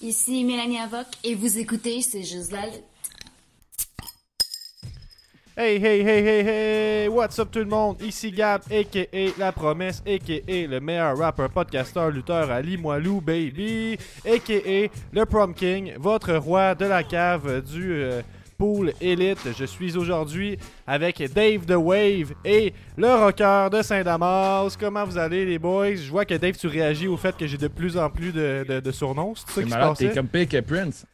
Ici Mélanie Avoc et vous écoutez C'est juste la. Hey, hey, hey, hey, hey, what's up tout le monde? Ici Gab, a.k.a. La Promesse, a.k.a. le meilleur rappeur, podcasteur, lutteur à Limoilou, baby, a.k.a. le Prom King, votre roi de la cave du euh, pool élite. Je suis aujourd'hui avec Dave The Wave et le rocker de Saint-Damas. Comment vous allez les boys? Je vois que Dave, tu réagis au fait que j'ai de plus en plus de, de, de surnoms. C'est ça qui se malade, comme que Prince.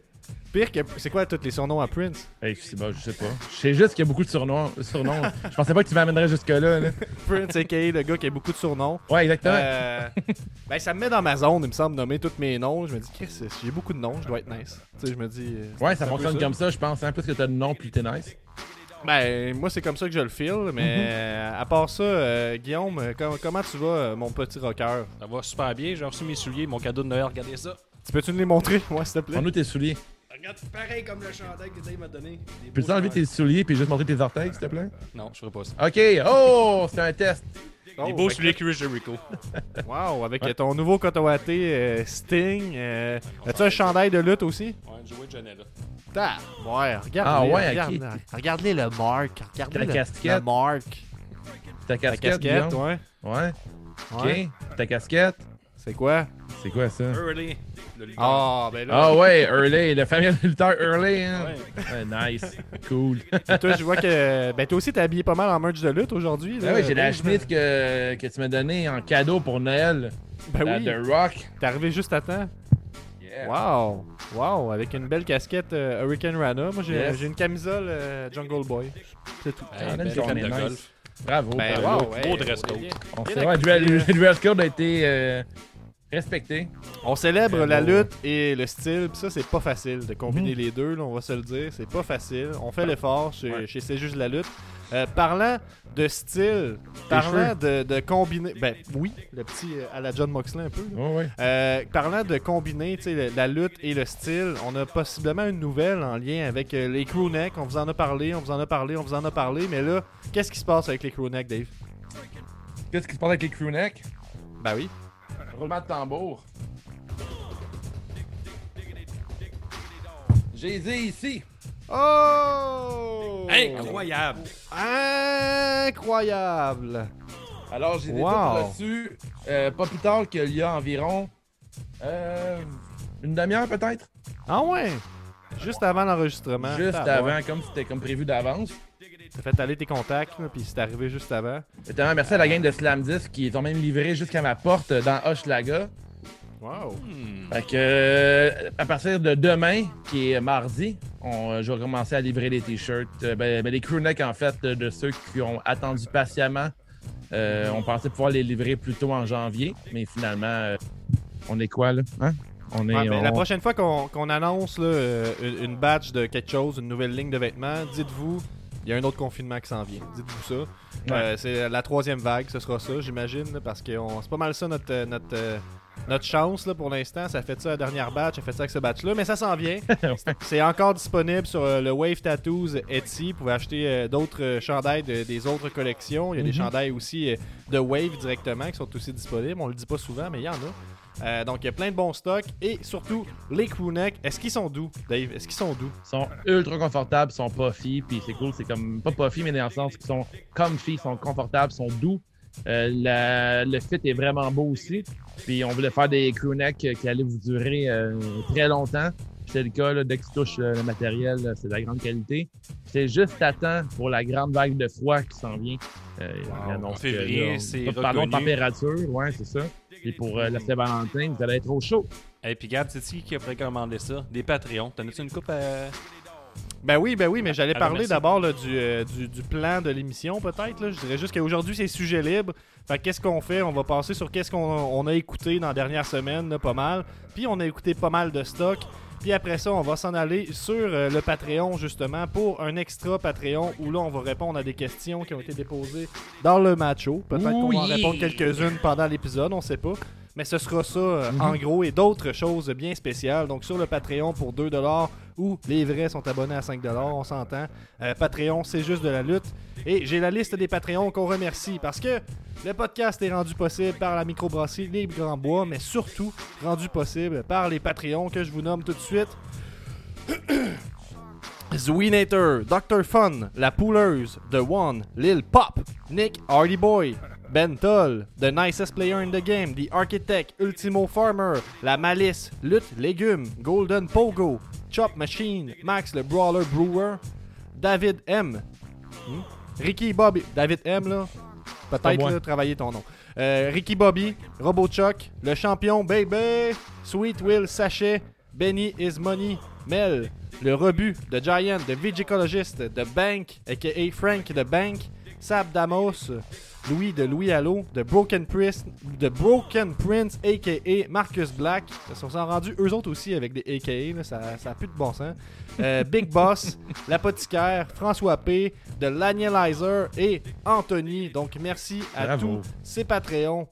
Pire que... C'est quoi tous les surnoms à Prince? Hey, je sais pas, je sais pas. Je sais juste qu'il y a beaucoup de surnoms. surnoms. je pensais pas que tu m'amènerais jusque-là. Là. Prince, a.k.a. le gars qui a beaucoup de surnoms. Ouais, exactement. Euh, ben, ça me met dans ma zone, il me semble, nommer tous mes noms. Je me dis, Chris, j'ai beaucoup de noms, je dois être nice. Tu sais, je me dis. euh, ouais, c'est ça fonctionne comme ça, je pense. Hein, plus que t'as de noms, plus t'es nice. Ben, moi, c'est comme ça que je le feel, mais Mhm. à part ça, euh, Guillaume, euh, com- comment tu vas, mon petit rocker? Ça va super bien, j'ai reçu mes souliers, mon cadeau de Noël, regardez ça. Tu peux-tu nous les montrer, moi, s'il te plaît On nous tes souliers. Regarde, pareil comme le chandail que Dave m'a donné. Peux-tu enlever tes souliers puis juste montrer tes orteils, s'il te plaît? Non, je ferai pas ça. Ok, oh, c'est un test. Oh, Des beaux souliers Chris Jericho. que- Wow, avec ton nouveau Cotawaté euh, Sting. euh, As-tu un chandail de lutte aussi? Ouais, Joey Janela. Ta, ouais, regarde. Ah ouais, regarde. Regardez le marque. Regardez La le, casquette. le marque. Ta La casquette, casquette, Guillaume? ouais. Ouais. Ok. ouais. Ta casquette. C'est quoi? C'est quoi ça? Early. Ah, ben là. Ah ouais, Hurley, le fameux lutteur Hurley. Hein? Ouais. Ouais, nice. Cool. toi, je vois que. Ben, toi aussi, t'es habillé pas mal en merch de lutte aujourd'hui. là. Ah ouais, j'ai la chemise que, que tu m'as donnée en cadeau pour Noël. Ben la oui. de Rock. T'es arrivé juste à temps? Yeah. Wow. Wow. Avec une belle casquette euh, Hurricane Rana. Moi, j'ai Yes. une camisole euh, Jungle Boy. C'est tout. Hey, Ah, de nice. golf. Bravo. Ben, bravo. wow. beau hey, dress code. On sait, ouais, le dress code a été euh, respecté. On célèbre Très la beau. lutte et le style, pis ça c'est pas facile de combiner Mhm. les deux, là, on va se le dire, c'est pas facile. On fait l'effort chez, Ouais. chez C'est juste la lutte. Euh, parlant de style, parlant de, de combiner, ben oui, le petit euh, à la John Moxley un peu. Ouais. Euh, parlant de combiner tu sais, le- la lutte et le style, on a possiblement une nouvelle en lien avec euh, les crewnecks. On vous en a parlé, on vous en a parlé, on vous en a parlé, mais là, qu'est-ce qui se passe avec les crewnecks, Dave? Qu'est-ce qui se passe avec les crewnecks? Ben oui. Roulement de tambour. J'ai ici. Oh Incroyable. Incroyable Alors, j'ai Wow. tout reçu euh, pas plus tard qu'il y a environ euh, une demi-heure peut-être? Ah ouais Juste avant l'enregistrement. Juste Tabarouette. avant, comme c'était comme prévu d'avance. T'as fait aller tes contacts, là, puis c'est arrivé juste avant. Notamment, merci à la gang de Slam 10 qui ont même livré jusqu'à ma porte dans Hochelaga. Wow. Hmm. Fait que euh, à partir de demain, qui est mardi, on, euh, je vais commencer à livrer les t-shirts. Euh, ben, ben, les crewnecks en fait de, de ceux qui ont attendu patiemment. Euh, on pensait pouvoir les livrer plus tôt en janvier, mais finalement, euh, on est quoi là? Hein? On est. Ouais, ben, on- La prochaine fois qu'on qu'on annonce là, euh, une, une batch de quelque chose, une nouvelle ligne de vêtements, dites-vous, il y a un autre confinement qui s'en vient. Dites-vous ça. Euh, c'est la troisième vague, ce sera ça, j'imagine, parce que c'est pas mal ça notre, euh, notre, euh, notre chance là, pour l'instant. Ça fait ça la dernière batch, ça fait ça avec ce batch-là, mais ça s'en vient. C'est encore disponible sur le Wave Tattoos Etsy. Vous pouvez acheter d'autres chandails de- des autres collections. Il y a des Mhm. chandails aussi de Wave directement qui sont aussi disponibles. On le dit pas souvent, mais il y en a. Euh, donc il y a plein de bons stocks et surtout les crewnecks. Est-ce qu'ils sont doux, Dave Est-ce qu'ils sont doux? Ils sont ultra confortables, ils sont puffy, puis c'est cool, c'est comme pas puffy, mais dans le sens qu'ils sont comfy, ils sont confortables, ils sont doux. Euh, la- le fit est vraiment beau aussi. Puis on voulait faire des crewnecks qui allaient vous durer euh, très longtemps. C'est le cas, là, dès que tu touches le matériel, c'est de la grande qualité. C'est juste à temps pour la grande vague de froid qui s'en vient. Euh, En février, c'est Parlons de température, ouais, c'est ça. Et pour euh, la Saint-Valentin, vous allez être au chaud. Et puis, Gab, c'est qui qui a précommandé ça? Des Patreons. T'en as-tu une coupe à. Ben oui, ben oui, mais j'allais parler d'abord là, du, euh, du, du plan de l'émission, peut-être. Je dirais juste qu'aujourd'hui, c'est sujet libre. Fait que qu'est-ce qu'on fait? On va passer sur qu'est-ce qu'on on a écouté dans la dernière semaine, là, pas mal. Puis on a écouté pas mal de stock. Puis après ça, on va s'en aller sur euh, le Patreon, justement, pour un extra Patreon où là, on va répondre à des questions qui ont été déposées dans le matcho. Peut-être qu'on va en répondre quelques-unes pendant l'épisode, on sait pas. Mais ce sera ça euh, en gros et d'autres choses bien spéciales. Donc sur le Patreon pour 2$ ou les vrais sont abonnés à 5$, on s'entend. Euh, Patreon, c'est juste de la lutte. Et j'ai la liste des Patreons qu'on remercie parce que le podcast est rendu possible par la microbrasserie Les Grands Bois, mais surtout rendu possible par les Patreons que je vous nomme tout de suite. Zweenator, Dr. Fun, La Pouleuse, The One, Lil Pop, Nick Hardy Boy, Ben Toll, The Nicest Player in the Game, The Architect, Ultimo Farmer, La Malice, Lutte Légumes, Golden Pogo, Chop Machine, Max le Brawler Brewer, David M, Hmm? Ricky Bobby, David M là, peut-être travailler ton nom. Euh, Ricky Bobby, Robot Chuck, Le Champion Baby, Sweet Will Sachet, Benny Is Money, Mel, Le Rebut, The Giant, The Vigicologist, The Bank, aka Frank The Bank, Sab Damos, Louis de Louis Allo, The Broken Prince, The Broken Prince, aka Marcus Black. Ils se sont rendus eux autres aussi avec des aka, là, ça, ça a plus de bon sens. Euh, Big Boss, L'Apothicaire, François P, The Lanielizer et Anthony. Donc merci à Bravo. tous ces Patreons.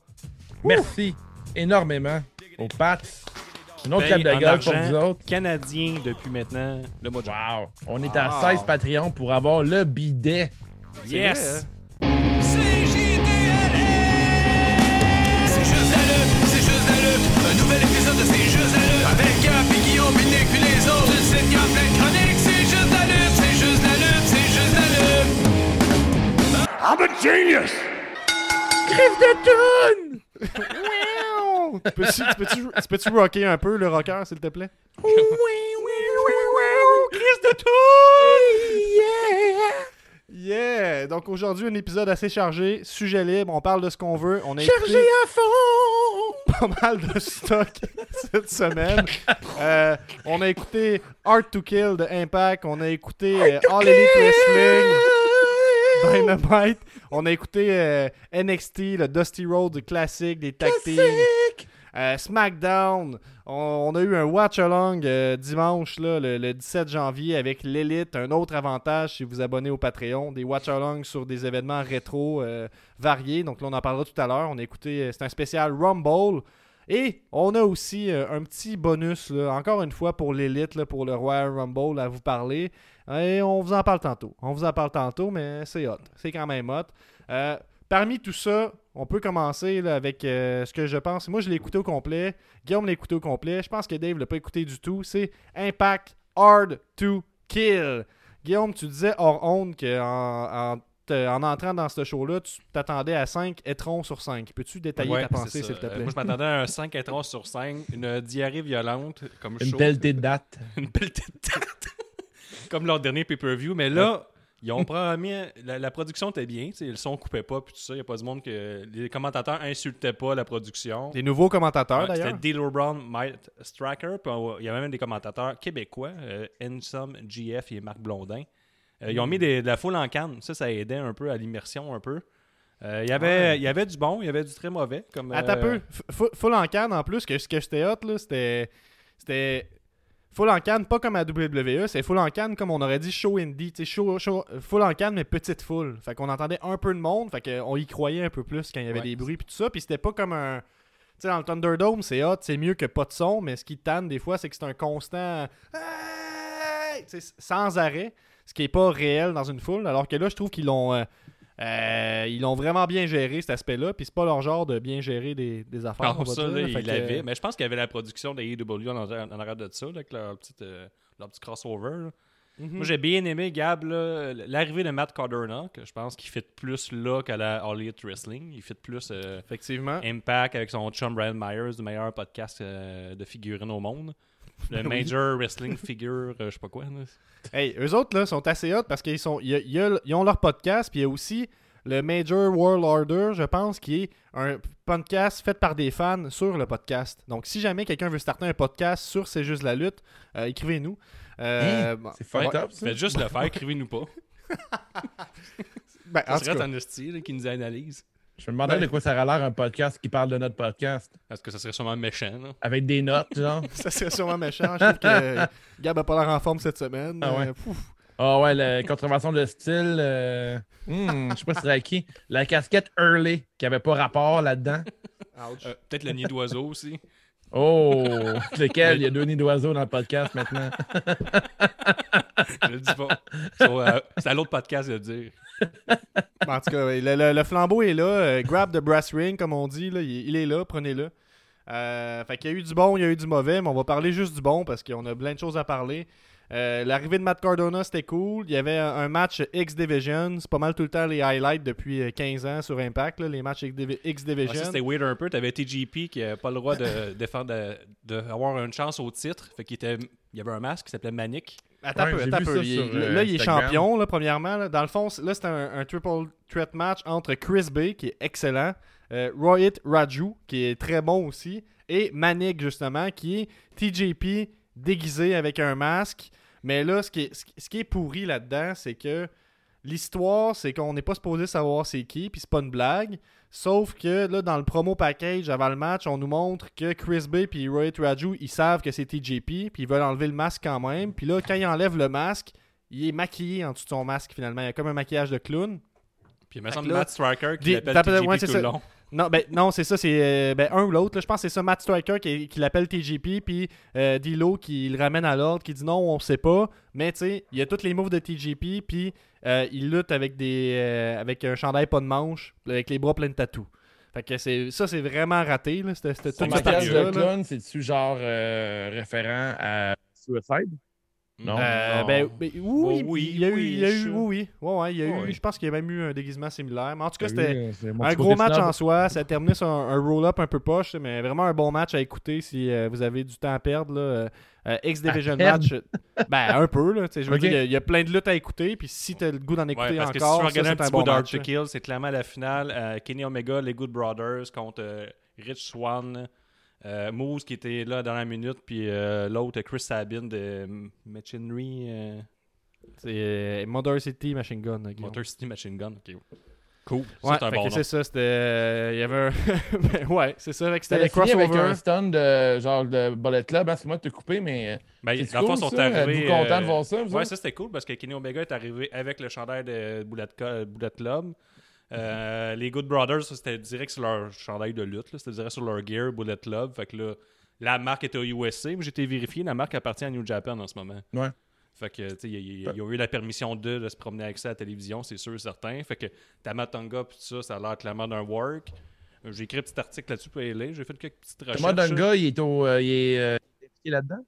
Merci énormément aux Pats. Une autre Paye clap de gueule pour vous autres. Canadien depuis maintenant le mois de juin. Wow! On est à Wow. 16 Patreons pour avoir le bidet. Yes! I'm a genius! Tu peux-tu, tu peux-tu- tu peux-tu rocker un peu le rocker, s'il te plaît? Yeah! Donc aujourd'hui, un épisode assez chargé, sujet libre, on parle de ce qu'on veut. On a écouté à fond! pas mal de stock cette semaine. Euh, on a écouté Art to Kill de Impact, on a écouté euh, All Elite Wrestling, Dynamite, on a écouté euh, NXT, le Dusty Road classique des teams. Euh, SmackDown, on, on a eu un watch along euh, dimanche là, le, le 17 janvier avec l'élite. Un autre avantage si vous vous abonnez au Patreon, des watch along sur des événements rétro euh, variés. Donc là, on en parlera tout à l'heure. On a écouté, c'est un spécial Rumble. Et on a aussi un petit bonus, là, encore une fois pour l'élite, pour le Royal Rumble à vous parler. Et on vous en parle tantôt. On vous en parle tantôt, mais c'est hot. C'est quand même hot. Euh, parmi tout ça, on peut commencer là, avec euh, ce que je pense. Moi, je l'ai écouté au complet. Guillaume l'a écouté au complet. Je pense que Dave l'a pas écouté du tout. C'est Impact Hard to Kill. Guillaume, tu disais hors honte qu'en en, te- en entrant dans ce show-là, tu t'attendais à 5 étrons sur 5. Peux-tu détailler Ouais, ta pensée, s'il te Euh, plaît? moi, je m'attendais à un 5 étrons sur 5, une diarrhée violente, comme Une pelletée de date. une pelletée de tête. Comme leur dernier pay-per-view. Mais là, ils ont promis. La, la production était bien. Le son coupait pas, puis tout ça. Il n'y a pas du monde que. Les commentateurs insultaient pas la production. Des nouveaux commentateurs, Ouais, d'ailleurs. C'était Dealer Brown, Mike Stracker. Puis il y avait même des commentateurs québécois, euh, Ensom, GF et Marc Blondin. Euh, ils ont mis des- de la foule en canne. Ça, ça aidait un peu à l'immersion un peu. Euh, il, y avait, Ouais. il y avait du bon, il y avait du très mauvais. Comme, Attends un euh, peu. F- Full en canne en plus, que ce que j'étais hot, là, c'était. C'était. Full en canne, pas comme à WWE, c'est full en canne comme on aurait dit show indie, show, show- full en canne mais petite foule. Fait qu'on entendait un peu de monde, fait qu'on y croyait un peu plus quand il y avait Ouais. des bruits puis tout ça, puis c'était pas comme un tu sais dans le Thunderdome, c'est hot, c'est mieux que pas de son, mais ce qui tanne des fois, c'est que c'est un constant Hey! Sans arrêt, ce qui est pas réel dans une foule, alors que là je trouve qu'ils l'ont euh, euh, ils l'ont vraiment bien géré cet aspect-là, puis c'est pas leur genre de bien gérer des, des affaires. On va ça, là, il. Mais je pense qu'il y avait la production de AEW en, en, arrière de ça, là, avec leur, petite, euh, leur petit crossover. mhm. Moi, j'ai bien aimé, Gab, l'arrivée de Matt Cardona, que je pense qu'il fit plus là qu'à la All Elite Wrestling. Il fit plus euh, Effectivement. Impact avec son chum Brian Myers, du meilleur podcast de figurines au monde. Le Oui. Major Wrestling Figure, euh, je sais pas quoi. là. Hey, eux autres là sont assez hot parce qu'ils sont y a- il y a- ils ont leur podcast puis il y a aussi le Major World Order, je pense, qui est un podcast fait par des fans sur le podcast. Donc, si jamais quelqu'un veut starter un podcast sur C'est juste la lutte, euh, écrivez-nous. Euh, bon, C'est up, ça? Faites juste le faire, écrivez-nous pas. Ben, en Ça serait en là, qui nous analyse. Je me demandais Ben- de quoi ça aurait l'air un podcast qui parle de notre podcast. Est-ce que ça serait sûrement méchant, là? Avec des notes, genre. ça serait sûrement méchant. Je trouve que Gab a pas l'air en forme cette semaine. Ah ouais. Euh. Ah ouais, la contravention de style. euh, hmm, je sais pas si c'était à qui. La casquette Early, qui avait pas rapport là-dedans. Euh, Peut-être le nid d'oiseau aussi. Oh! Lequel? Il y a deux nids d'oiseaux dans le podcast maintenant. Je le dis pas. Euh, c'est à l'autre podcast de le dire. En tout cas, le, le- le flambeau est là. euh, grab the brass ring, comme on dit. Là, il, il est là, prenez-le. Euh, fait qu'il y a eu du bon, il y a eu du mauvais, mais on va parler juste du bon parce qu'on a plein de choses à parler. Euh, L'arrivée de Matt Cardona, c'était cool. Il y avait un match X-Division. C'est pas mal tout le temps les highlights depuis euh, 15 ans sur Impact, là, les matchs X-Division. ça, c'était weird un peu. T'avais TGP qui n'avait pas le droit de de, de avoir une chance au titre. Fait qu'il était, il y avait un masque qui s'appelait Manic. Attends un Ouais, peu, j'ai attends un vu peu. ça Il- sur, euh, là, il est champion, là, premièrement. là. Dans le fond, là, c'est un, un triple threat match entre Chris Bay, qui est excellent, euh, Rohit Raju, qui est très bon aussi, et Manik, justement, qui est TJP déguisé avec un masque. Mais là, ce qui est, ce qui- ce qui est pourri là-dedans, c'est que l'histoire, c'est qu'on n'est pas supposé savoir c'est qui, puis c'est pas une blague. Sauf que là, dans le promo package avant le match, on nous montre que Chris Bay et Rohit Raju, ils savent que c'est TJP, puis ils veulent enlever le masque quand même. Puis là, quand ils enlèvent le masque, il est maquillé en dessous de son masque finalement. Il y a comme un maquillage de clown. Puis il me semble Matt Striker qui l'appelle ouais, c'est tout le long. Non, ben non, c'est ça, c'est euh, ben, un ou l'autre. Je pense que c'est ça, Matt Striker qui, qui l'appelle TJP, puis euh, Dilo qui le ramène à l'ordre, qui dit non, on sait pas. Mais tu sais, il y a tous les moves de TJP, puis euh, il lutte avec des euh, avec un chandail pas de manche, avec les bras pleins de tatous. Fait que c'est ça, c'est vraiment raté. Là, cette, cette, Son maquillage de clown, c'est-tu genre référent à Suicide? Non. Euh, Non. ben, ben, oui, Oh, oui, il y a eu, oui, il y a eu, je- oui, oui, ouais, ouais, il y a eu, oui. je pense qu'il y a même eu un déguisement similaire. Mais en tout cas, c'était, mon Un gros match en soi, ça a terminé sur un, un roll-up un peu poche, mais vraiment un bon match à écouter si euh, vous avez du temps à perdre. Là. Euh, euh, X-Division match, euh, ben un peu. Là, tu sais, je veux dire, il y a- il y, a plein de luttes à écouter, puis si tu as le goût d'en écouter Ouais, parce que si encore, tu regarder un c'est un bon match. Kill, c'est clairement la finale. euh, Kenny Omega, les Good Brothers contre euh, Rich Swan. Euh, Moose qui était là dans la minute, puis euh, l'autre, Chris Sabin de Machinery, euh, C'est euh, Mother City Machine Gun. Guillaume. Motor City Machine Gun. Ok. Cool. Ça, Ouais, c'est un bon c'est ça, c'était. euh, Il y avait un. ouais, c'est ça, c'était le fini avec crossover. un stun de genre de Bullet Club. Hein, Excuse-moi de te couper, mais Ben, c'est dans cool, ils sont ça? arrivés. Content de voir ça, vous Ouais, ça c'était cool parce que Kenny Omega est arrivé avec le chandail de Bullet, Bullet Club. Euh, les Good Brothers, c'était direct sur leur chandail de lutte. C'était direct sur leur gear, Bullet Club. Fait que là, la marque était au USA, mais j'ai été vérifié. La marque appartient à New Japan en ce moment. Ouais. Fait que, tu sais, ils- ont eu la permission de, de se promener avec ça à la télévision, c'est sûr, certain. Fait que Tamatanga, tout ça, ça a l'air clairement d'un work. Euh, J'ai écrit un petit article là-dessus pour aller. J'ai fait quelques petites recherches. Gars, il est, au, euh, il est euh, là-dedans?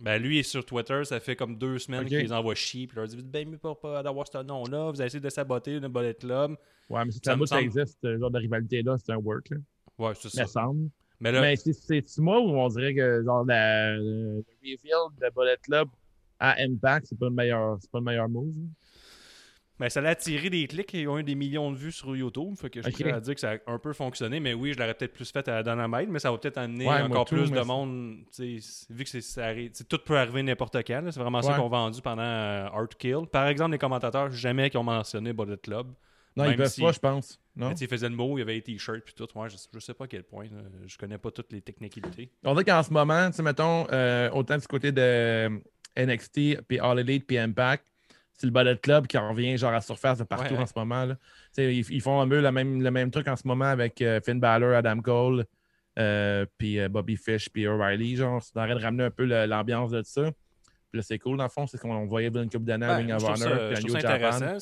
Ben, lui, il est sur Twitter, ça fait comme deux semaines Ok. qu'il les envoie chier, puis il leur dit Ben, mieux pas, pas d'avoir ce nom-là, vous avez essayé de saboter le Bullet Club. Ouais, mais si Ça me semble- existe, ce genre de rivalité-là, c'est un work, là. Ouais, c'est me ça. semble. Mais là, Mais c'est- moi où on dirait que genre la, le reveal de Bullet Club à Impact, c'est pas le meilleur, c'est pas le meilleur move. là? ben, ça l'a attiré des clics et ils ont eu des millions de vues sur YouTube. Fait que je Ok. suis prêt à dire que ça a un peu fonctionné. Mais oui, je l'aurais peut-être plus fait à Dynamite, mais ça va peut-être amener Ouais, encore tout, plus mais de monde. Vu que c'est, tout peut arriver n'importe quand. C'est vraiment ça qu'on a vendu pendant euh, Art Kill. Par exemple, les commentateurs, jamais qui ont mentionné Bullet Club. Non, Même ils peuvent si- pas, je pense. Non? Ils faisaient le mot, il y avait les t-shirts puis tout. Ouais, je, je sais pas à quel point. là. Je connais pas toutes les technicalités. On dirait qu'en ce moment, tu sais, mettons, euh, autant du côté de euh, NXT, puis All Elite, puis Impact, c'est le Bullet Club qui revient genre à surface de partout Ouais, ouais. en ce moment. Là. Ils, ils font un peu le même, le même truc en ce moment avec euh, Finn Balor, Adam Cole, euh, puis Bobby Fish, puis O'Reilly. Genre, c'est en train de ramener un peu l'ambiance de ça. Puis là, c'est cool, dans le fond, c'est qu'on voyait une coupe d'années à Ring of Honor, ça, puis je à trouve New ça Japan. intéressant.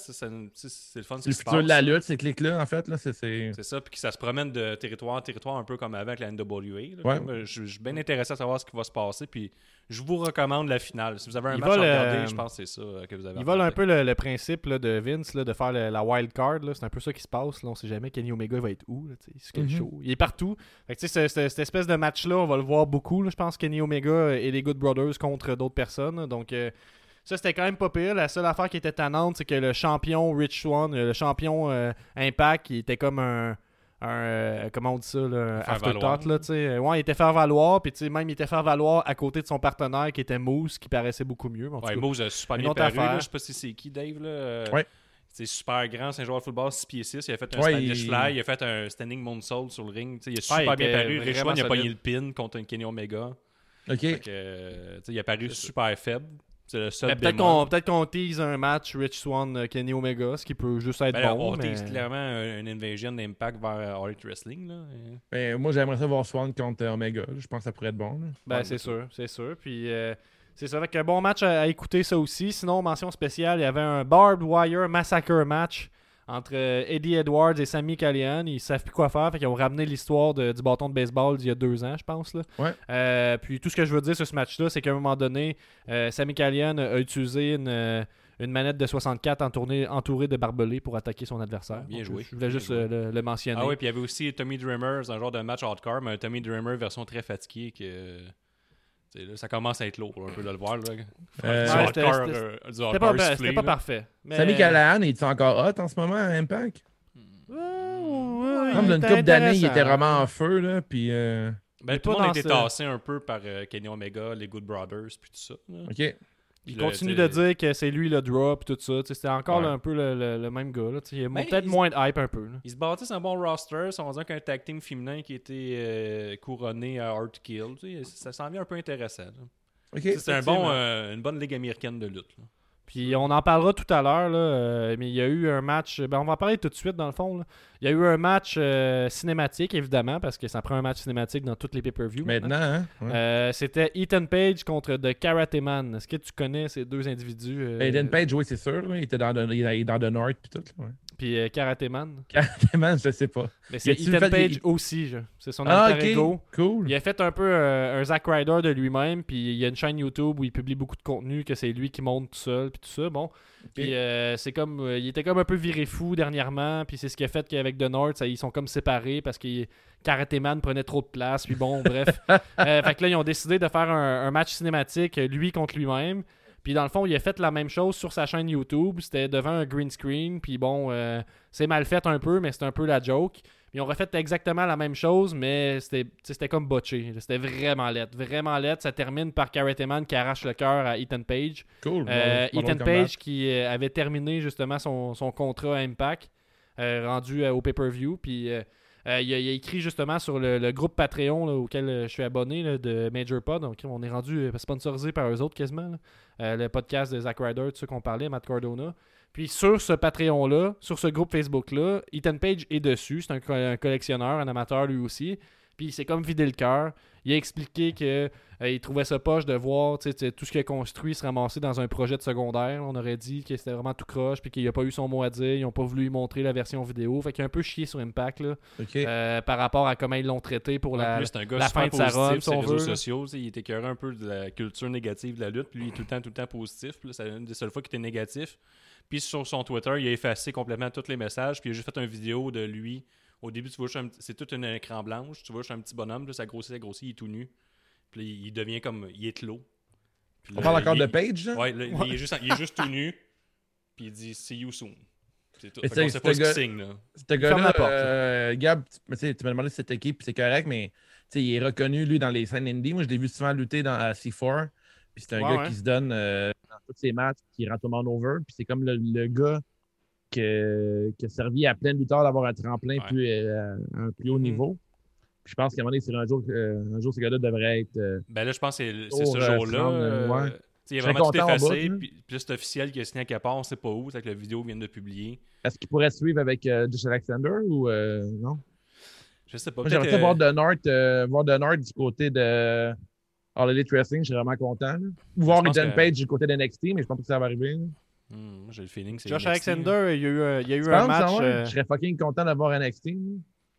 C'est, le fun le futur de la lutte, ces clics-là, en fait. Là, c'est, c'est... C'est ça, puis que ça se promène de territoire en territoire un peu comme avant avec la NWA. là. Ouais. Comme, Je, je suis bien intéressé à savoir ce qui va se passer, puis je vous recommande la finale. Si vous avez un Ils match à veulent, regarder, euh, je pense que c'est ça euh, que vous avez Ils volent un peu le, le principe là, de Vince là, de faire le- la wild card. là. C'est un peu ça qui se passe. Là. On sait jamais Kenny Omega va être où. Mhm. show. Il est partout. Fait que, tu sais, ce- ce- cette espèce de match-là, on va le voir beaucoup. là. Je pense Kenny Omega et les Good Brothers contre d'autres personnes. Là. Donc, euh, ça, c'était quand même pas pire. La seule affaire qui était tannante, c'est que le champion Rich Swan, euh, le champion euh, Impact, il était comme un. un, euh, comment on dit ça, là, afterthought, là, tu sais. Ouais, il était faire valoir, puis tu sais, même il était faire valoir à côté de son partenaire qui était Moose, qui paraissait beaucoup mieux. en Ouais, cas, Moose a super bien paru. là. Je sais pas si c'est qui, Dave. Là. euh, Ouais. C'est super grand, c'est un joueur de football 6 pieds 6. Il a fait un Ouais, Spanish il- Fly, il a fait un standing moonsault sur le ring. Il a super Ouais, il bien paru. Rich Swann, il a pogné le pin contre un Kenny Omega. OK. Fait que, euh, il a paru super faible. C'est le seul peut-être qu'on tease un match Rich Swan euh, Kenny Omega, ce qui peut juste être Ben, bon. on mais- tease clairement un- une invasion d'impact vers euh, All Elite Wrestling. Là. Ben, moi, j'aimerais ça voir Swan contre Omega. Je pense que ça pourrait être bon. là. Ben, c'est c'est sûr, c'est sûr. Puis euh, c'est ça, fait un bon match à, à écouter ça aussi. Sinon, mention spéciale, il y avait un Barbed Wire Massacre match entre euh, Eddie Edwards et Sammy Callihan. Ils savent plus quoi faire, fait qu'ils ont ramené l'histoire du bâton de baseball d'il y a deux ans, je pense. Là. Ouais. Euh, puis tout ce que je veux dire sur ce match-là, c'est qu'à un moment donné, euh, Sammy Callihan a utilisé une, une manette de 64 entourée, entourée de barbelés pour attaquer son adversaire. Bien Donc, joué. Je voulais Bien juste euh, le, le mentionner. Ah oui, puis il y avait aussi Tommy Dreamer, c'est un genre de match hardcore, mais un Tommy Dreamer version très fatiguée que. Là, ça commence à être lourd là, un peu de le voir. Là. Euh, Ouais, c'était- euh, C'était pas, pas parfait. Mais... Sammy Callahan, il est encore hot en ce moment à Impact? Ouais, Comme il une couple d'années, il était vraiment en feu. Là, puis, euh, Ben, tout le monde a été tassé un peu par euh, Kenny Omega, les Good Brothers, puis tout ça. là. OK. Il continue de dire que c'est lui le drop et tout ça. C'était encore Ouais. là, un peu le, le- le même gars. là. Il y a Ben, peut-être il- moins de hype un peu. là. Ils se bâtissent un bon roster, ils sont rendus avec un tag team féminin qui était euh, couronné à Hard Kill. ça s'en vient un peu intéressant. là. OK. Tu sais, C'est un bon, effectivement. euh, une bonne ligue américaine de lutte. Puis on en parlera tout à l'heure, là, euh, mais il y a eu un match. Ben, on va en parler tout de suite dans le fond. là. Il y a eu un match euh, cinématique, évidemment, parce que ça prend un match cinématique dans toutes les pay-per-views. Maintenant, hein? Ouais. Euh, C'était Ethan Page contre The Karate Man. Est-ce que tu connais ces deux individus Aiden Page, oui, c'est sûr. là, Il était dans, The- il dans The North puis tout. là, Ouais. Puis euh, Karate Man. Carrément, je sais pas. Mais c'est Ethan fait- Page il- aussi. je- C'est son Ah, alter ego. Cool. Il a fait un peu euh, un Zack Ryder de lui-même, puis il y a une chaîne YouTube où il publie beaucoup de contenu, que c'est lui qui monte tout seul, puis tout ça. Bon, puis euh, c'est comme, euh, il était comme un peu viré fou dernièrement, puis c'est ce qui a fait qu'avec The North, ça, ils sont comme séparés parce que Karate Man prenait trop de place, puis bon, bref. Fait que là, ils ont décidé de faire un, un match cinématique, lui contre lui-même. Puis dans le fond, il a fait la même chose sur sa chaîne YouTube. C'était devant un green screen. Puis bon, euh, c'est mal fait un peu, mais c'est un peu la joke. Ils ont refait exactement la même chose, mais c'était comme botché. C'était vraiment laid. Vraiment laid. Ça termine par Karate Man qui arrache le cœur à Ethan Page. Cool. Euh, Bon- Ethan. Page qui euh, avait terminé justement son, son contrat à Impact, euh, rendu euh, au pay-per-view. Puis euh, il, a, a écrit justement sur le, groupe Patreon auquel euh, je suis abonné de Major Pod. Donc on est rendu euh, sponsorisé par eux autres quasiment. le podcast de Zack Ryder, tout ce qu'on parlait, Matt Cardona. Puis sur ce Patreon-là, sur ce groupe Facebook-là, Ethan Page est dessus. C'est un, un collectionneur, un amateur lui aussi. Puis il s'est comme vidé le cœur. Il a expliqué que euh, il trouvait ça poche de voir tout ce qu'il a construit se ramasser dans un projet de secondaire. On aurait dit que c'était vraiment tout croche, puis qu'il n'a pas eu son mot à dire. Ils n'ont pas voulu lui montrer la version vidéo. Fait qu'il a un peu chié sur Impact là, euh, par rapport à comment ils l'ont traité pour la. plus, un gars la super fin de sa run, sur si les réseaux sociaux. Il était écœuré un peu de la culture négative de la lutte. Puis lui, il est tout le temps, tout le temps positif. C'est une des seules fois qu'il était négatif. Puis sur son Twitter, il a effacé complètement tous les messages. Puis il a juste fait une vidéo de lui. Au début, tu vois, juste un petit- c'est tout un écran blanche. Tu vois, juste un petit bonhomme. Là, ça grossit, ça grossit. Il est tout nu. Puis là, il devient comme. Il est clos. Puis On là, parle encore il- de Page, là? Ouais, là, Il, est juste, il est juste tout nu. Puis il dit See you soon. C'est tout. Fait sait pas ce qu'il signe, là. Ce Ferme gars-là, la porte. euh, Gab, tu mais tu m'as demandé si c'était qui, puis c'est correct, mais tu sais, il est reconnu, lui, dans les scènes indie. Moi, je l'ai vu souvent lutter dans à C4. Puis c'est un Ouais, gars ouais. qui se donne euh, dans tous ses matchs, qui rend tout le monde over. Puis c'est comme le, le gars que- qui a servi à plein de lutteurs d'avoir un tremplin Ouais. plus, euh, à un plus haut Mhm. niveau. Puis je pense qu'à un moment donné, c'est un jour, euh, un jour, ce gars-là devrait être. euh, Ben là, je pense que c'est ce euh, jour-là. Sam, euh, ouais. Il a Je serais vraiment tout effacé. bout, là. Puis, puis c'est officiel qu'il a signé à quelque part. On sait pas où. C'est que la vidéo vient de publier. Est-ce qu'il pourrait suivre avec euh, Josh Alexander ou euh, non? Je sais pas. J'aimerais que- voir The North, euh, voir The North du côté de All Elite Wrestling, je serais vraiment content. Ou voir Ethan que- Page du côté de NXT, mais je pense pas que ça va arriver. là. Hmm, J'ai le feeling que c'est Josh NXT, là. Alexander, il y a eu, un- il y a eu Tu un penses, match. euh, Je serais fucking content d'avoir NXT. là.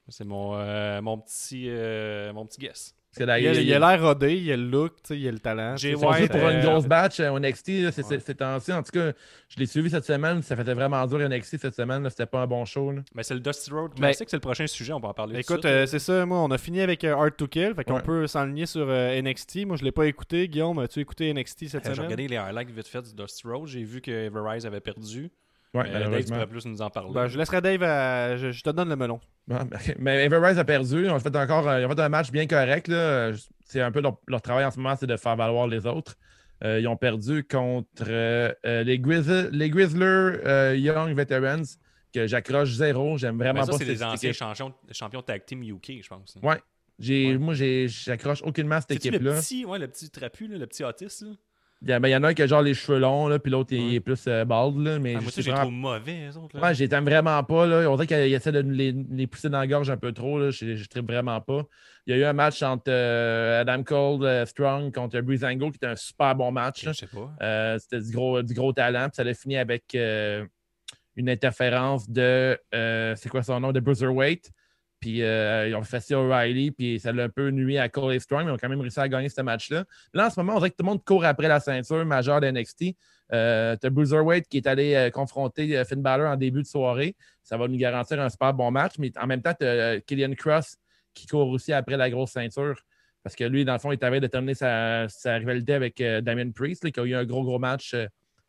C'est mon, euh, mon, petit, euh, mon petit guess. Que là, il il a l'air rodé, il a le look, sais, il a le talent. Sais, juste pour une euh, grosse batch euh, au NXT, là, c'est Ouais. c'est- c'est temps-ci. En tout cas, je l'ai suivi cette semaine. Ça faisait vraiment dur NXT cette semaine. C'était pas un bon show. là. Mais c'est le Dusty Road Mais- Classic. C'est le prochain sujet. On va en parler Écoute, euh, c'est ça, moi, on a fini avec euh, Hard to Kill, fait qu'on Ouais. peut s'enligner sur euh, NXT. Moi, je l'ai pas écouté. Guillaume, as-tu écouté NXT cette Euh, J'ai semaine? regardé les highlights vite fait du Dusty Road. J'ai vu que Everrise avait perdu. Ouais, Euh, Dave, tu malheureusement. pourrais plus nous en parler. Ben, je laisserai Dave à... je, je te donne le melon. Ben, mais Everrise a perdu. Ils ont fait encore euh, ils ont fait un match bien correct. là. C'est un peu leur, leur travail en ce moment, c'est de faire valoir les autres. Euh, ils ont perdu contre euh, les, Grizz- les Grizzlers euh, Young Veterans, que j'accroche zéro. J'aime vraiment Ben, ça, pas c'est cette des anciens équipe. champions, champions tag team UK, je pense. Ouais. J'ai- Ouais. Moi, j'ai- j'accroche aucunement cette C'est-tu le équipe-là. petit, ouais, le petit trapu, là, le petit autiste. là? Il y, a- ben, y en a un qui a genre les cheveux longs, là, puis l'autre il est plus euh, bald. Là, mais Ah, je moi, aussi, j'ai vraiment- trop mauvais, les autres. là. Ouais, je les aime vraiment pas. Là. On dirait qu'il essaie de les, les pousser dans la gorge un peu trop. Là. Je ne tripe vraiment pas. Il y a eu un match entre euh, Adam Cole euh, Strong contre Breezango qui était un super bon match. Je sais pas. C'était du gros, du gros talent. Puis ça a fini avec une interférence de c'est quoi son nom? De Bruiserweight. Puis euh, ils ont fait ça O'Reilly, puis ça l'a un peu nuit à Cole Strong, mais ils ont quand même réussi à gagner ce match-là. Là, en ce moment, on dirait que tout le monde court après la ceinture majeure de NXT. Euh, T'as Bruiserweight qui est allé euh, confronter euh, Finn Balor en début de soirée. Ça va nous garantir un super bon match, mais en même temps, tu as Killian Cross qui court aussi après la grosse ceinture. Parce que lui, dans le fond, il avait de terminer sa, rivalité avec Damien Priest, qui a eu un gros, gros match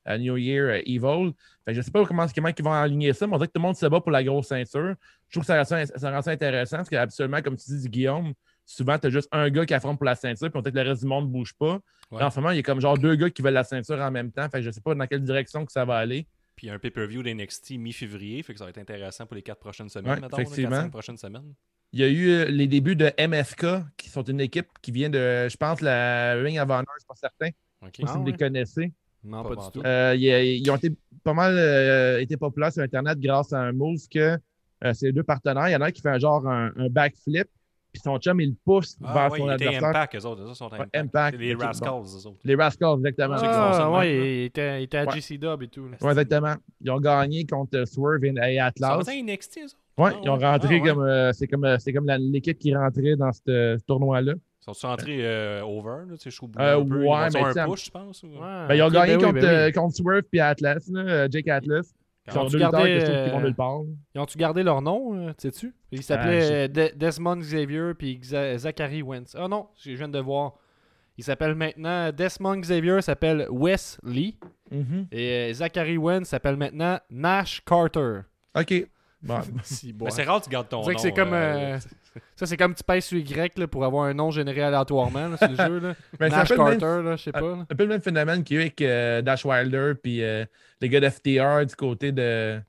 à New Year Evil. Fait que je ne sais pas comment, comment ils vont aligner ça, mais on dirait que tout le monde se bat pour la grosse ceinture. Je trouve que ça rend ça, ça rend ça intéressant parce qu'habituellement, comme tu dis, Guillaume, souvent, tu as juste un gars qui affronte pour la ceinture, puis que le reste du monde ne bouge pas. Ouais. Là, en ce moment, il y a comme genre deux gars qui veulent la ceinture en même temps. Fait que je ne sais pas dans quelle direction que ça va aller. Puis il y a un pay-per-view d'NXT mi-février, fait que ça va être intéressant pour les quatre prochaines semaines, Ouais, mettons, là, effectivement. quatre, prochaines semaines. Il y a eu euh, les débuts de MSK, qui sont une équipe qui vient de, je pense, la Ring of Honor, je ne suis pas certain. Je sais pas si Ah vous les connaissez. Non, Pas du tout. Euh, ils, ils ont été pas mal euh, été populaires sur Internet grâce à un move que euh, ces deux partenaires. Il y en a un qui fait un genre un, un backflip, puis son chum, il pousse Ah, vers ouais, son il était adversaire. Impact, eux autres. Eux autres sont Ouais, Impact. Impact. Les Rascals, bon. eux autres. Les Rascals, exactement. Ah, ça ouais, même, il était, il était à Ouais. GC-Dub et tout. Ouais, exactement. Ils ont gagné contre Swerve et Ça Atlas. être NXT, eux autres? Ouais, Ah, ils ont ouais. rentré Ah, ouais. comme. euh, c'est comme, euh, c'est comme l'équipe qui rentrait dans ce ce tournoi-là. Ils sont entrés euh, over, là, tu sais, je trouve Euh, un peu? ouais, ils mais un push, je pense. Ou... Ouais, Ben, ils ont gagné ben oui, contre, ben oui. euh, contre Swerve puis Atlas, là, euh, Jake Atlas. Ils deux lutteurs gardé, qui euh. Ils ont-tu gardé leur nom, euh, tu sais-tu? Ils Ah, s'appelaient De- Desmond Xavier puis Xa- Zachary Wentz. Ah non, je viens de voir. Il s'appelle maintenant Desmond Xavier s'appelle Wes Lee Mhm. et Zachary Wentz s'appelle maintenant Nash Carter. OK. Bon. Si, bon. Mais c'est rare que tu gardes ton nom. que c'est comme, euh, euh, Ça, c'est comme tu pèses sur Y là, pour avoir un nom généré aléatoirement sur le jeu. Là. Ben, c'est un Nash peu le même- Carter, là, je sais pas. Un peu le même phénomène qu'il y a eu avec euh, Dash Wilder puis euh, les gars d'FTR du côté de,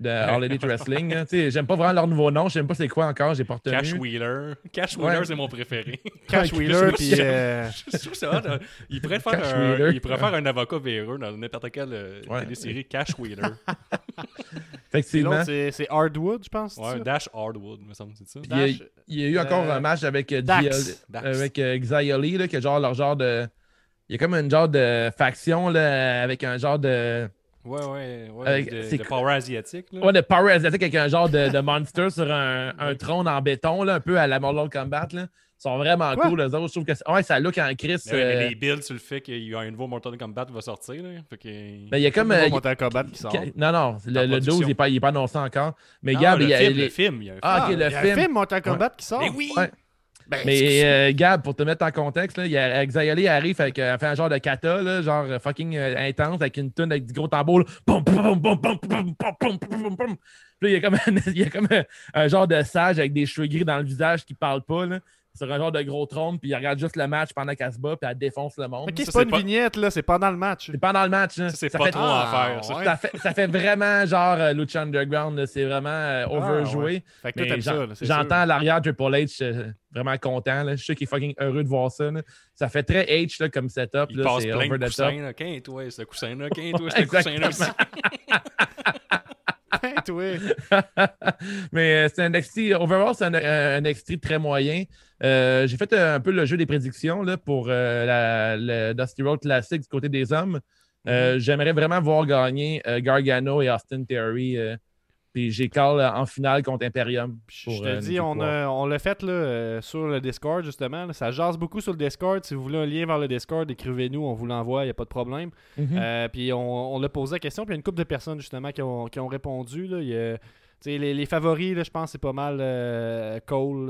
de All Elite Wrestling. Tu sais, J'aime pas vraiment leur nouveau nom. Je sais même pas c'est quoi encore. J'ai retenu. Cash Wheeler. Cash Wheeler, Ouais. c'est mon préféré. Cash Wheeler, Cash puis. euh, je trouve ça hot, hein. Il pourrait faire, Cash un, Wheeler. il pourrait faire un avocat véreux dans n'importe quelle euh, Ouais. télésérie. Cash Wheeler. Effectivement. c'est Hardwood, je pense. Ouais, ça? Dash Hardwood, me semble, c'est ça. Il y a- Il y a eu encore Euh, un match avec Dax. Dax. avec euh, qui est genre leur genre de. Il y a comme une genre de faction là, avec un genre de. Ouais, ouais, ouais. Avec- de, c'est de power asiatique. Là. Ouais, de power asiatique avec un genre de, de monster sur un, un trône en béton, là, un peu à la Mortal Kombat. Là. Ils sont vraiment cool, les autres. Je trouve que ouais, ça look en Chris. Mais ouais, mais euh, les builds sur le fait qu'il y a un nouveau Mortal Kombat qui va sortir. Là. Fait que... ben, il y a comme. Nouveau euh, il- Mortal Kombat qui sort. Non, non, le, le 12, production. il n'est pas, il est pas annoncé encore. Mais Gab, le, il y a. film, les- le film, il y a un film. Ah, ok, il le y a film. un film Mortal Kombat qui sort. Mais oui! Mais Gab, pour te mettre en contexte, là, il a, Xayali arrive avec fait un genre de kata, là, genre fucking intense, avec une tonne avec du gros tambour. Puis il y a comme, un, il y a comme un, genre de sage avec des cheveux gris dans le visage qui parle pas. Là sur un genre de gros trône, puis il regarde juste le match pendant qu'elle se bat, puis elle défonce le monde. Ok, c'est pas une pas- vignette, là, c'est pendant le match. C'est pendant le match. Ça, c'est pas fait- trop Ah, en faire. ça. ouais. Ça fait, ça fait vraiment genre euh, Lucha Underground, c'est vraiment euh, overjoué. ouais. Fait que J'entends l'arrière Triple H euh, vraiment content. Là. Je sais qu'il est fucking heureux de voir ça. là. Ça fait très H là, comme setup. Il là. passe C'est plein over de coussins. là. Ce coussin-là. Ce coussin-là toi. Mais euh, c'est un NXT. Overall, c'est un, un NXT très moyen. Euh, J'ai fait un peu le jeu des prédictions là, pour euh, la, le Dusty Road Classic du côté des hommes. Euh, J'aimerais vraiment voir gagner Gargano et Austin Theory. Puis j'ai call euh, en finale contre Imperium. Je pour, te euh, dis, on, victoire. a- on l'a fait là, euh, sur le Discord, justement. là. Ça jase beaucoup sur le Discord. Si vous voulez un lien vers le Discord, écrivez-nous, on vous l'envoie, il n'y a pas de problème. Mhm. Euh, puis on, on l'a posé la question, puis il y a une couple de personnes, justement, qui ont, qui ont répondu. Là. Il y a- tu sais, les, les favoris, je pense, c'est pas mal Cole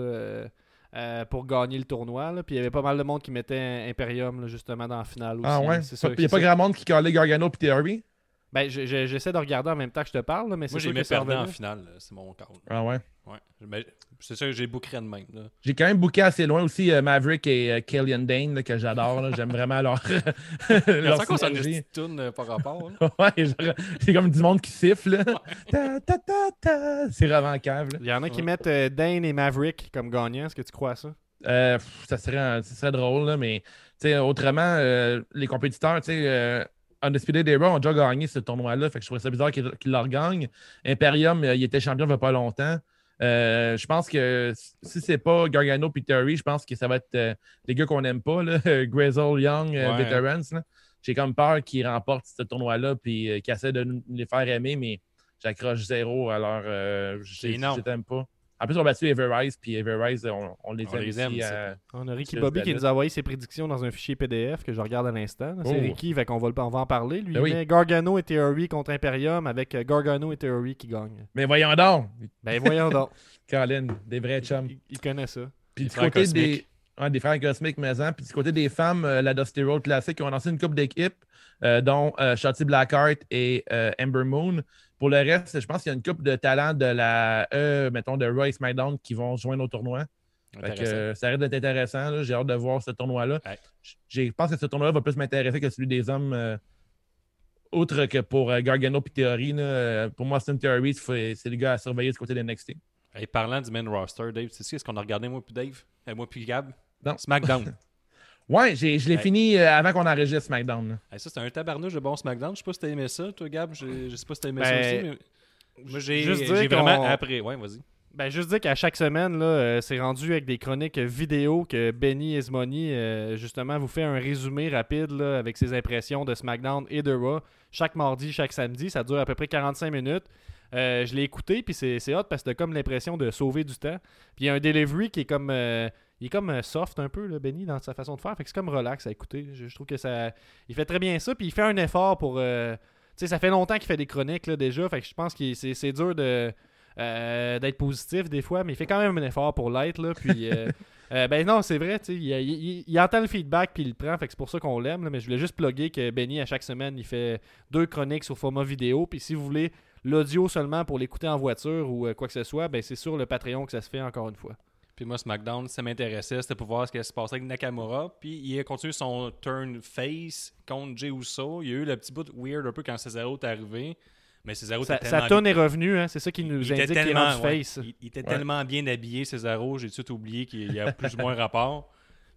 euh, pour gagner le tournoi. là. Puis il y avait pas mal de monde qui mettait Imperium, là, justement, dans la finale aussi. Ah ouais? C'est ça, Il n'y a c'est pas ça. grand monde qui collait Gargano et Theory? Ben, je- je- j'essaie de regarder en même temps que je te parle, là, mais c'est Moi, j'ai mis perdant en finale. C'est mon call. Ah ouais? Ouais. Mais C'est sûr que j'ai bookerais de même. Là. J'ai quand même booké assez loin aussi euh, Maverick et euh, Killian Dane là, que j'adore. là. J'aime vraiment leur. Leur ça qu'on s'en tune par rapport. là. Ouais, c'est comme du monde qui siffle. là. Ta, ta, ta, ta. C'est vraiment cave. là. Il y en a qui Ouais. mettent euh, Dane et Maverick comme gagnants. Est-ce que tu crois à ça? Euh, pff, ça, serait un- ça serait drôle, là, mais sais, autrement, euh, les compétiteurs, tu sais, euh, Undisputed Era ont déjà gagné ce tournoi-là. Fait que je trouvais ça bizarre qu'ils qu'ils le regagnent. Imperium, euh, il était champion il n'y a pas longtemps. Euh, je pense que si c'est pas Gargano et Theory, je pense que ça va être euh, les gars qu'on n'aime pas, là, Grizzle, Young, euh, Ouais. Veterans. J'ai comme peur qu'ils remportent ce tournoi-là puis euh, qu'ils essaient de nous les faire aimer, mais j'accroche zéro. Alors, je je t'aime pas. En plus, on a battu Everrise, puis Everrise, on, on les On aime les euh, On a Ricky Bobby qui nous a envoyé ses prédictions dans un fichier PDF que je regarde à l'instant. C'est Oh. Ricky, fait qu'on va, le- on va en parler. Lui, Ben oui. Gargano et Theory contre Imperium avec euh, Gargano et Theory qui gagnent. Mais voyons donc, Ben voyons donc. Colin, des vrais chums. Il, il connaît ça. Puis du côté des, des frères cosmiques maison. Puis du côté des femmes, euh, la Dusty Road Classic, ils ont lancé une coupe d'équipes, euh, dont euh, Shotzi Blackheart et euh, Ember Moon. Pour le reste, je pense qu'il y a une coupe de talents de la E, mettons, de Roy SmackDown qui vont joindre au tournoi. Fait que, Intéressant. euh, ça risque d'être intéressant. J'ai hâte de voir ce tournoi-là. Ouais. Je pense que ce tournoi-là va plus m'intéresser que celui des hommes. euh, outre que pour euh, Gargano et Theory. là. Pour moi, Austin Theory, c'est c'est le gars à surveiller du côté de NXT. Hey, parlant du main roster, Dave, sais ce qu'on a regardé, moi puis Dave? Euh, Moi puis Gab? Non. SmackDown. Ouais, j'ai- je l'ai Ouais. fini euh, avant qu'on enregistre SmackDown. Hey, ça, c'est un tabarnouche de bon SmackDown. Je sais pas si t'as aimé ça, toi, Gab. Je, je sais pas si t'as aimé Ben, ça aussi, mais. Moi, j'ai juste dire j'ai vraiment après. Ouais, vas-y. Ben, juste dire qu'à chaque semaine, là, euh, c'est rendu avec des chroniques vidéo que Benny Esmoni, euh, justement, vous fait un résumé rapide là, avec ses impressions de SmackDown et de Raw. Chaque mardi, chaque samedi, ça dure à peu près 45 minutes. Euh, je l'ai écouté, puis c'est c'est hot parce que t'as comme l'impression de sauver du temps. Puis il y a un delivery qui est comme. Il est comme euh, soft un peu, Benny, dans sa façon de faire. Fait que c'est comme relax à écouter. Je, je trouve que ça. Il fait très bien ça, puis il fait un effort pour. euh, tu sais, ça fait longtemps qu'il fait des chroniques là, déjà. Fait que je pense que c'est dur de. euh, d'être positif des fois, mais il fait quand même un effort pour l'être. Là, puis, euh, euh, ben non, c'est vrai, il, il- il entend le feedback puis il le prend, fait que c'est pour ça qu'on l'aime. Mais je voulais juste plugger que Benny, à chaque semaine, il fait deux chroniques sur format vidéo. Puis si vous voulez l'audio seulement pour l'écouter en voiture ou quoi que ce soit, ben c'est sur le Patreon que ça se fait encore une fois. Puis moi, SmackDown, ça m'intéressait. C'était pour voir ce qui se passait avec Nakamura. Puis il a continué son turn face contre Jey Uso. Il y a eu le petit bout weird un peu quand Cesaro est arrivé. Mais Cesaro Sa, était sa tellement tonne est revenue, hein, c'est ça qui nous il indique qu'il est ouais, face. il, il était Ouais. tellement bien habillé, Cesaro, j'ai tout de oublié qu'il y a plus ou moins rapport.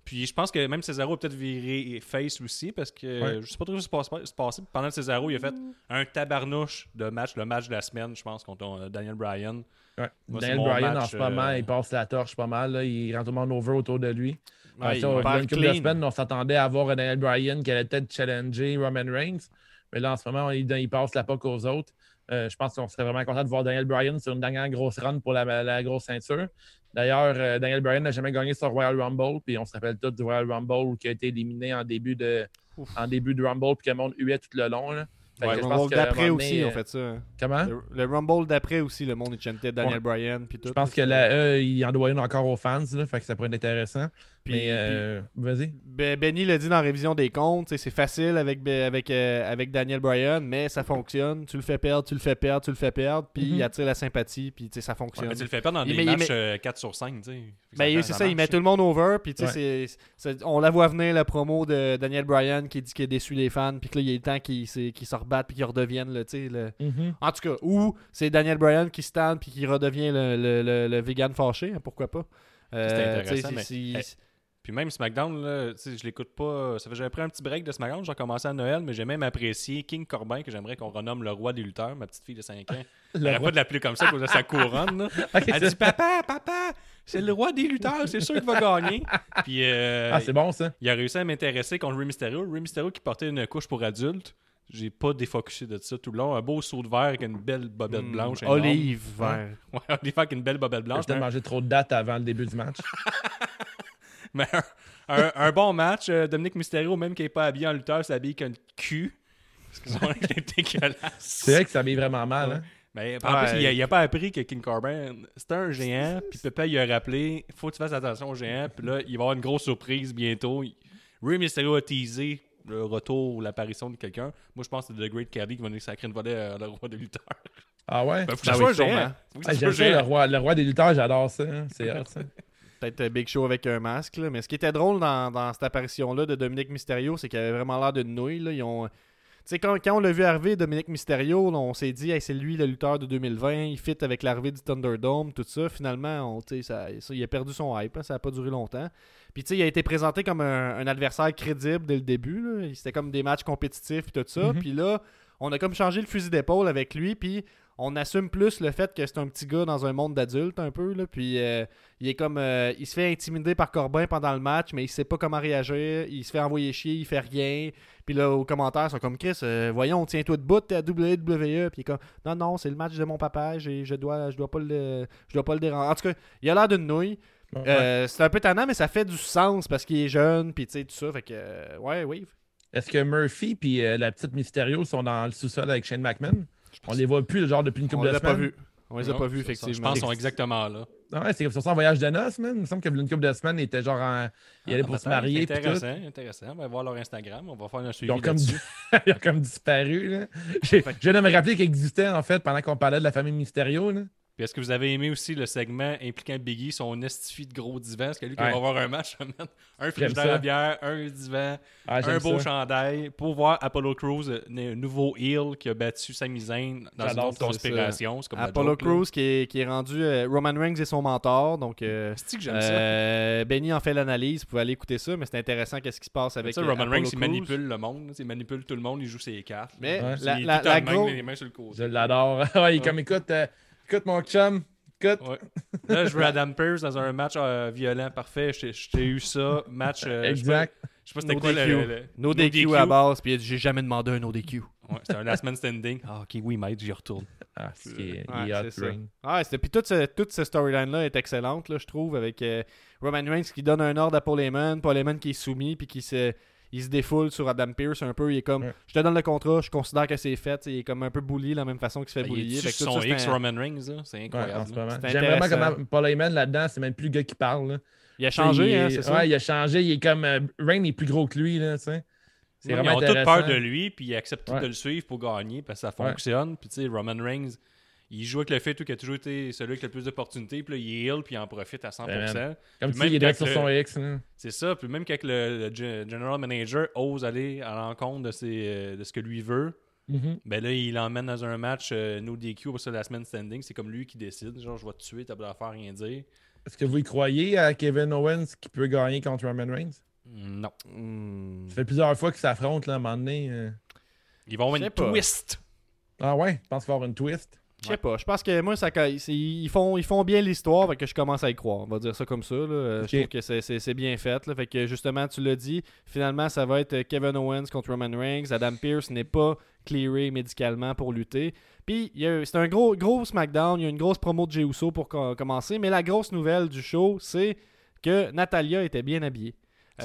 Puis je pense que même Cesaro a peut-être viré face aussi parce que Ouais. je sais pas trop ce qui se passait. Pendant que Cesaro, il a fait un tabarnouche de match, le match de la semaine, je pense, contre euh, Daniel Bryan. Ouais. Moi, c'est Daniel Bryan, en ce moment, euh, il passe la torche pas mal. là. Il rend tout le monde over autour de lui. Ouais, il ça, il y a perd une couple de semaines, on s'attendait à voir Daniel Bryan qui allait peut-être challenger Roman Reigns. Mais là, en ce moment, il, il passe la POC aux autres. Euh, je pense qu'on serait vraiment content de voir Daniel Bryan sur une dernière grosse run pour la, la grosse ceinture. D'ailleurs, euh, Daniel Bryan n'a jamais gagné sur Royal Rumble. Puis on se rappelle tous du Royal Rumble qui a été éliminé en début de, en début de Rumble puis que le monde huait tout le long. Là. Ouais, le Rumble d'après aussi, on euh, fait ça. hein. Comment? Le, le Rumble d'après aussi, le monde chantait Daniel Ouais. Bryan puis tout. Je pense que la E, il en doit une encore aux fans. Là, fait que ça pourrait être intéressant. Puis- euh, vas-y. Ben, Benny l'a dit dans la révision des comptes, c'est facile avec, Be- avec, euh, avec Daniel Bryan, mais ça fonctionne. Tu le fais perdre, tu le fais perdre, tu le fais perdre, puis Mhm. il attire la sympathie, puis tu sais, ça Ouais, fonctionne. mais tu le fais pas dans Il des matchs met- euh, 4 sur 5. tu sais. Fait que Ben, c'est ça ça, il met tout le monde over, puis tu sais, Ouais. c'est- c'est- on la voit venir, la promo de Daniel Bryan qui dit qu'il a déçu les fans, puis que là, il y a le temps qu'ils qu'ils se rebattent, puis qu'ils redeviennent, là, tu sais, le... Mhm. En tout cas, ou c'est Daniel Bryan qui stand, puis qui redevient le, le, le, le vegan fâché, hein, pourquoi pas. Euh, C'est intéressant, mais- Hey, Puis même SmackDown, là, je l'écoute pas. Ça fait j'avais pris un petit break de SmackDown, j'ai recommencé à Noël, mais j'ai même apprécié King Corbin, que j'aimerais qu'on renomme le roi des lutteurs, ma petite fille de 5 ans. Le J'arrête roi- pas de l'appeler comme ça à cause de sa couronne. Elle c'est- dit Papa, papa, c'est le roi des lutteurs, c'est sûr qu'il va gagner. Puis euh, Ah, c'est bon ça. il a réussi à m'intéresser contre Rey Mysterio. Rey Mysterio qui portait une couche pour adultes. J'ai pas défocusé de ça tout le long. Un beau saut de verre avec une belle bobette Hmm, blanche. énorme. Olive, vert. Ouais, olive avec une belle bobette J'ai blanche. peut-être mangé trop de dates avant le début du match. Mais un, un- un bon match. euh, Dominique Mysterio, même qui n'est pas habillé en lutteur, s'habille qu'un cul. Excusez-moi, c'est dégueulasse. C'est vrai que ça m'est vraiment mal. Hein? Mais en Ouais. plus, il a, il a pas appris que King Corbin, c'était un géant. Puis Pépé, il a rappelé faut que tu fasses attention au géant. Puis là, il va y avoir une grosse surprise bientôt. Rey Mysterio a teasé le retour ou l'apparition de quelqu'un. Moi, je pense que c'est The Great Khali qui va nous sacrer une volée à le roi des lutteurs. Ah ouais? Ben, faut que Ben ça soit un Ah, le roi, le roi des lutteurs, j'adore ça. hein. C'est ça. Peut-être euh, Big Show avec un masque. là. Mais ce qui était drôle dans, dans cette apparition-là de Dominique Mysterio, c'est qu'il avait vraiment l'air d'une nouille. là. Ils ont... sais, quand, quand on l'a vu arriver, Dominique Mysterio, là, on s'est dit, Hey, c'est lui le lutteur de 2020, il fit avec l'arrivée du Thunderdome, tout ça. Finalement, on, tu sais, ça, ça- il a perdu son hype, hein, ça n'a pas duré longtemps. Puis, tu sais, il a été présenté comme un, un adversaire crédible dès le début. C'était comme des matchs compétitifs et tout ça. Mhm. Puis là, on a comme changé le fusil d'épaule avec lui. Puis, on assume plus le fait que c'est un petit gars dans un monde d'adultes un peu. Là. Puis, euh, il est comme. euh, il se fait intimider par Corbin pendant le match, mais il sait pas comment réagir. Il se fait envoyer chier, il fait rien. Puis là, aux commentaires, ils sont comme Chris, euh, voyons, tiens-toi de bout, t'es à WWE. Puis il est comme, non, non, c'est le match de mon papa, je dois, je dois pas le, je dois pas le déranger. En tout cas, il a l'air d'une nouille. Ouais. Euh, c'est un peu tannant, mais ça fait du sens parce qu'il est jeune, puis tu sais, tout ça. Fait que, ouais, oui. Est-ce que Murphy puis la petite Mysterio sont dans le sous-sol avec Shane McMahon? On les voit plus, genre, depuis une On couple les de a pas semaines. vus. On les a Non, pas vus, ça- ça, effectivement. Je pense qu'ils sont exactement là. Ah ouais, c'est sur son voyage de noces, man. Il me semble que une couple de semaines, il était genre en... Il allait pour Ah, se peut-être. marier. tout. Intéressant, intéressant. On va voir leur Instagram. On va faire un suivi Ils ont comme, ils ont comme disparu. Là. Je viens de me rappeler qu'ils existaient en fait pendant qu'on parlait de la famille Mysterio. Là. Puis est-ce que vous avez aimé aussi le segment impliquant Biggie, son estifi de gros divan? Parce que lui, quand Ouais. il va avoir un match, un frigidaire à bière, un divan, Ah, un beau ça. chandail, pour voir Apollo Crews, euh, un nouveau heel qui a battu Sami Zayn dans une autre conspiration. C'est comme la Apollo. Crews qui est, qui est rendu euh, Roman Reigns et son mentor. Donc, euh, C'est-tu que j'aime ça? euh, Benny en fait l'analyse. Vous pouvez aller écouter ça, mais c'est intéressant qu'est-ce qui se passe avec Ça, euh, Roman Apollo Reigns, il manipule le monde. Il manipule tout le monde, il joue ses cartes. Mais Ouais. la, il est la, la même, gros- les mains sur le côté. Je l'adore. ouais, il est comme écoute, euh, écoute mon chum. Écoute. Ouais. Là, je veux Adam Pearce dans un match euh, violent parfait. Je t'ai- je t'ai eu ça. Match. euh, exact. Je sais pas, je sais pas c'était No quoi DQ. le, le- No DQ à base, puis j'ai jamais demandé un no DQ. Ouais, c'était un last man standing. Ah, ok, oui, maître, j'y retourne. Ah, c'est Ouais. Ah, c'était- puis toute, ce- toute cette storyline-là est excellente, là, je trouve, avec euh, Roman Reigns qui donne un ordre à Paul Heyman, Paul Heyman qui est soumis, puis qui se, il se défoule sur Adam Pearce un peu. Il est comme, Ouais. je te donne le contrat, je considère que c'est fait. Il est comme un peu bully de la même façon qu'il se fait Ben, Il bullier. est Fait que tout son ça, c'est X un- Roman Reigns, c'est Ouais, en incroyable. ce là. moment. C'est J'aime vraiment comment Paul Heyman là-dedans, c'est même plus le gars qui parle. là. Il a changé, Il hein, est- c'est ça? Ouais, il a changé. Il est comme. euh, Reign est plus gros que lui, là, tu sais. C'est Ils vraiment ont intéressant. peur de lui, puis ils acceptent tout Ouais. de le suivre pour gagner, parce que ça Ouais. fonctionne. Puis tu sais, Roman Reigns, il joue avec le fait tout, qu'il a toujours été celui avec le plus d'opportunités, puis là, il est heal, puis il en profite à 100%. Ben, Comme dis, il est même sur son X. là. C'est ça. Puis même quand le, le ge- general manager ose aller à l'encontre de, ses, euh, de ce que lui veut, Mhm. ben là, il l'emmène dans un match euh, no DQ pour ça la semaine standing. C'est comme lui qui décide. Genre, je vais te tuer, t'as pas à faire rien dire. Est-ce que vous y croyez à Kevin Owens qui peut gagner contre Roman Reigns? Non. Hmm. Ça fait plusieurs fois qu'ils s'affrontent, là, à un moment donné. euh. Ils vont avoir une pas. twist. Ah ouais? Je pense qu'il va y avoir une twist. Je sais pas. Je pense que moi, ça, ils, font, ils font bien l'histoire, que je commence à y croire. On va dire ça comme ça. là. Euh. Je trouve que c'est- bien fait. là. Fait que justement, tu l'as dit, finalement, ça va être Kevin Owens contre Roman Reigns. Adam Pearce n'est pas clearé médicalement pour lutter. Puis, c'est un gros, gros SmackDown. Il y a une grosse promo de Jey pour co- commencer. Mais la grosse nouvelle du show, c'est que Natalia était bien habillée.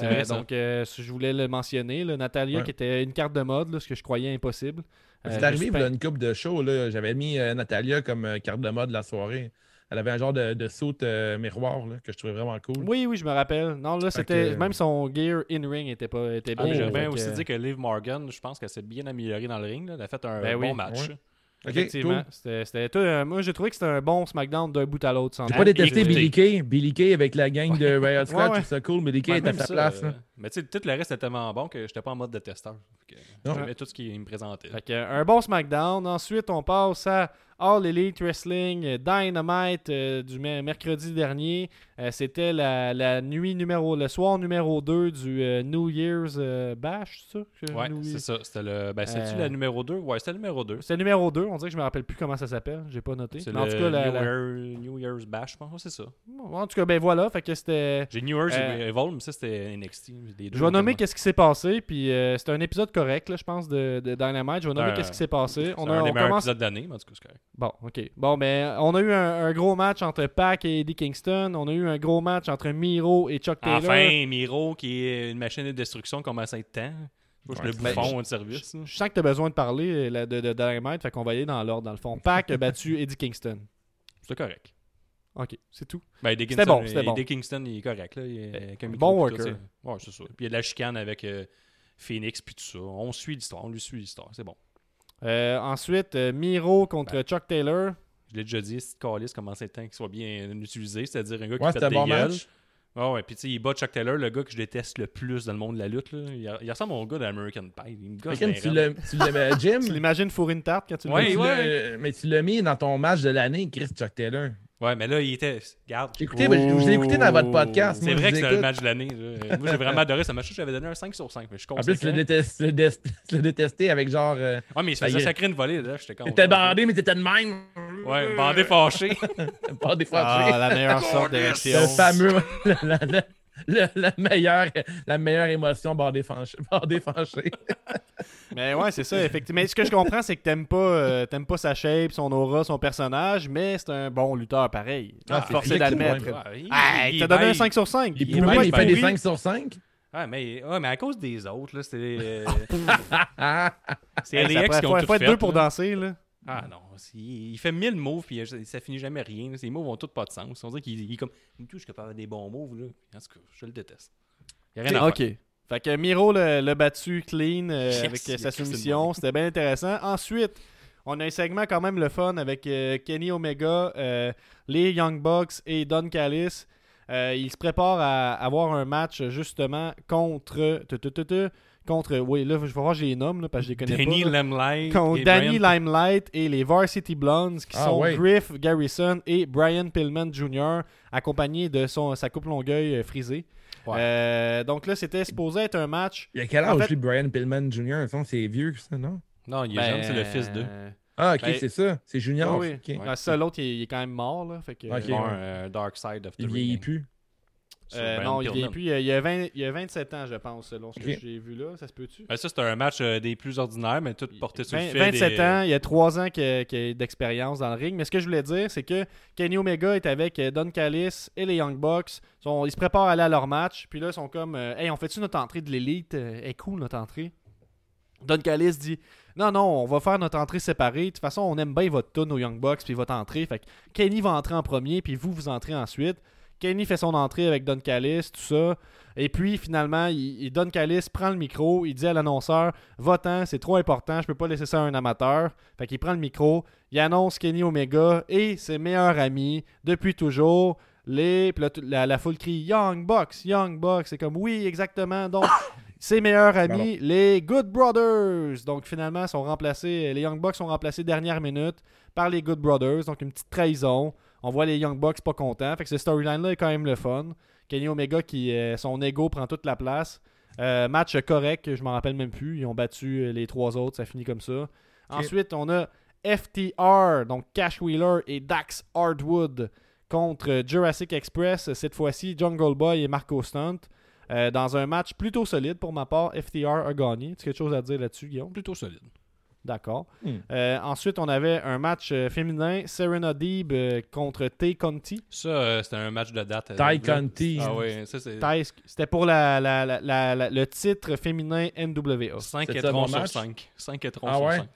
Euh, donc, euh, je voulais le mentionner. Natalia, Ouais. qui était une carte de mode, là, ce que je croyais impossible. Euh, C'est arrivé, suis il y a pas- une coupe de show, là. J'avais mis euh, Natalia comme euh, carte de mode la soirée. Elle avait un genre de, de saute euh, miroir, là, que je trouvais vraiment cool. Oui, oui, je me rappelle. Non, là, c'était. Même son gear in-ring était, pas, était Ah, bien. J'aimerais Fait bien que- aussi dire que Liv Morgan, je pense qu'elle s'est bien améliorée dans le ring. là. Elle a fait un Ben oui, bon match. ouais. Ok, Effectivement. cool. C'était, euh, moi, j'ai trouvé que c'était un bon SmackDown d'un bout à l'autre. J'ai pas détesté. Billy Kay. Billy Kay avec la gang de Riot Squad, Ouais, je ouais. trouve ça cool. Billy Kay Ouais, est à sa ça, place. euh, là. Mais tu sais, tout le reste était tellement bon que j'étais pas en mode de testeur. J'aimais tout ce qu'il me présentait. Fait que, un bon SmackDown. Ensuite, on passe à All Elite Wrestling euh, Dynamite euh, du me- mercredi dernier. Euh, c'était la, la nuit numéro, le soir numéro 2 du euh, New Year's euh, Bash, c'est ça? Ouais, New- c'est ça. C'était le. Ben, c'est-tu Euh, la numéro 2 Ouais, c'était le numéro 2. C'est le numéro 2. On dirait que je me rappelle plus comment ça s'appelle. J'ai pas noté. C'est le en tout cas, la- New, la- Year- New Year's Bash, je pense. Ouais, c'est ça. en tout cas, ben voilà. Fait que c'était. J'ai New Year's Euh, Evolve, mais ça, c'était NXT. Les deux Je vais nommer qu'est-ce qui s'est passé, puis euh, c'est un épisode correct, là, je pense, de, de Dynamite. Je vais nommer Euh, qu'est-ce qui s'est passé. C'est On, un a, des on meilleurs commence. épisodes d'année, mais en tout cas, c'est. Bon, ok. Bon, ben, on a eu un, un gros match entre Pac et Eddie Kingston. On a eu un gros match entre Miro et Chuck Taylor. Enfin, Miro, qui est une machine de destruction, commence à être temps. Je sais pas, Ouais, je c'est le ben, bouffon de service. Je sens que tu as besoin de parler euh, là, de, de Dynamite, fait qu'on va y aller dans l'ordre, dans le fond. Pac a battu Eddie Kingston. C'était correct. Ok, c'est tout. Ben, C'était Kingston, bon, c'était bon. Eddie Kingston, il est correct. Là. Il est avec un Bon puis tout, worker. c'est- Ouais, c'est ça. Puis il y a de la chicane avec euh, Phoenix, puis tout ça. On suit l'histoire, on lui suit l'histoire. C'est bon. Euh, ensuite, euh, Miro contre Ben. Chuck Taylor. Je l'ai déjà dit, ce calice commence à être temps qu'il soit bien utilisé, c'est-à-dire un gars qui fait c'était un des bon gueules. match. Ah ouais, puis tu sais, il bat Chuck Taylor, le gars que je déteste le plus dans le monde de la lutte. Là. Il, il ressemble au gars d'American Pie. Il me gosse tu Jim? Tu l'imagines fourrer une tarte quand tu le Ouais, vois? tu ouais. Mais tu l'as mis dans ton match de l'année, Chris Chuck Taylor. Ouais, mais là, il était. Regarde. J'ai écouté, ben, je l'ai écouté dans votre podcast. C'est vrai que vous c'était le match de l'année. Moi, j'ai vraiment adoré ce match. J'avais donné un 5 sur 5. Mais je suis En plus, tu l'as conséquent. détesté, tu l'as dé- tu l'as détesté avec genre. euh, Ouais, mais il se Ça y faisait est. sacrer une volée. là. J'étais content. T'étais bandé, mais t'étais de même. Ouais, bandé fâché. Bandé Ah, fâché. la meilleure sorte d'érection. le fameux. la, la- la- la- meilleure, la meilleure émotion. Bandé fâché. Mais ouais, c'est ça, effectivement. Mais ce que je comprends, c'est que t'aimes pas, euh, t'aimes pas sa shape, son aura, son personnage, mais c'est un bon lutteur pareil. Ah, c'est forcé d'admettre. ouais. Ah, il t'as donné un bien- 5 sur 5. Il, Il bien il fait des pourri. 5 sur 5. Ah, mais, ouais, mais à cause des autres, là, c'était. euh, Ah, c'est Hey, LAX pourrait- qui ont faut, tout faut être fait. deux pour là. danser, là. Ah non, c'est- il fait 1000 moves puis ça, ça finit jamais rien. Ses moves ont tous pas de sens. On dirait qu'il il est comme. Tout, je suis capable de des bons moves. Là. En tout cas, je le déteste. Il y a rien à Ok. faire. Fait que Miro l'a battu clean euh, Yes, avec il euh, sa soumission. C'était bien intéressant. Ensuite, on a un segment quand même le fun avec euh, Kenny Omega, euh, les Young Bucks et Don Callis. Euh, ils se préparent à avoir un match justement contre. Contre. Oui, là, je vais voir, je les nomme là, parce que je les connais Danny pas. Limelight. Contre Danny Brian- Limelight et les Varsity Blondes qui Ah, sont ouais. Griff Garrison et Brian Pillman Jr. accompagnés de son, sa coupe longueuil euh, frisée. Ouais. Euh, donc là, c'était supposé être un match. il y a quel En âge, fait- lui, Brian Pillman Jr. C'est vieux, ça, non? Non, il est Ben, jeune, c'est le fils d'eux. Ah, ok, Ben, c'est ça. C'est Junior. oui, oui. ok. Ah, ça, l'autre, il, est- il est quand même mort. Là, fait que, Ok. Ils ont un euh, Dark Side of the Il vieillit plus. Euh, non, il plus. Il y a, il y a 20 il y a 27 ans, je pense, selon ce que j'ai vu là. Ça se peut-tu? Ben, ça, c'était un match euh, des plus ordinaires, mais tout porté sur le 20 fait 27 des- ans, il y a 3 ans qu'il d'expérience dans le ring. Mais ce que je voulais dire, c'est que Kenny Omega est avec euh, Don Callis et les Young Bucks. Ils sont- ils se préparent à aller à leur match. Puis là, ils sont comme euh, Hey, on fait-tu notre entrée de l'élite? Est cool, notre entrée? Don Callis dit Non, non, on va faire notre entrée séparée. De toute façon, on aime bien votre tune aux Young Bucks puis votre entrée. Fait que Kenny va entrer en premier, puis vous, vous entrez ensuite. Kenny fait son entrée avec Don Callis, tout ça. Et puis, finalement, il, il- Don Callis prend le micro. Il dit à l'annonceur Va-t'en, c'est trop important, je peux pas laisser ça à un amateur. Fait qu'il prend le micro. Il annonce Kenny Omega et ses meilleurs amis depuis toujours. Les, tout- la, la foule crie Young Bucks, Young Bucks. C'est comme oui, exactement. Donc, ses meilleurs amis, les Good Brothers. Donc, finalement, sont remplacés. Les Young Bucks sont remplacés dernière minute par les Good Brothers. Donc, une petite trahison. On voit les Young Bucks pas contents. Fait que ce storyline-là est quand même le fun. Kenny Omega, qui euh, son ego prend toute la place. Euh, match correct, je m'en rappelle même plus. Ils ont battu euh, les trois autres, ça finit comme ça. Ensuite, on a FTR, donc Cash Wheeler et Dax Hardwood contre Jurassic Express, cette fois-ci Jungle Boy et Marco Stunt. Euh, dans un match plutôt solide pour ma part, FTR a gagné. Tu as quelque chose à dire là-dessus, Guillaume? Plutôt solide. D'accord. Hmm. Euh, ensuite, on avait un match euh, féminin, Serena Deeb euh, contre Tay Conti. Ça, euh, c'était un match de date. euh, là. Conti. Ah oui, ça, c'est Tay- C'était pour la, la- la- la- la- le titre féminin NWA. 5 C'est étrons sur match? 5. 5 étrons Ah sur ouais? 5.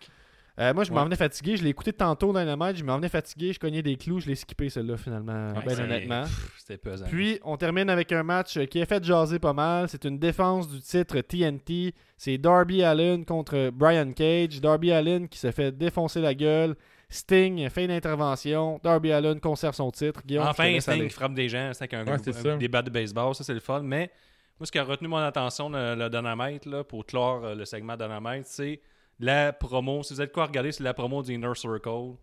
Euh, moi, je m'en Ouais. venais fatigué. Je l'ai écouté tantôt dans le match. Je m'en venais fatigué. Je cognais des clous. Je l'ai skippé, celle-là, finalement, Ouais, ben honnêtement. C'était pesant. Puis, on termine avec un match euh, qui a fait jaser pas mal. C'est une défense du titre TNT. C'est Darby Allen contre Brian Cage. Darby Allen qui se fait défoncer la gueule. Sting fait une intervention. Darby Allen conserve son titre. Guillaume, enfin, Sting aller. frappe des gens, c'est avec un, Ouais, c'est ça. des bats de baseball, ça c'est le fun. Mais moi, ce qui a retenu mon attention, le, le Dynamite, là, pour clore euh, le segment Dynamite, c'est la promo. Si vous êtes quoi à regarder, c'est la promo du Inner Circle.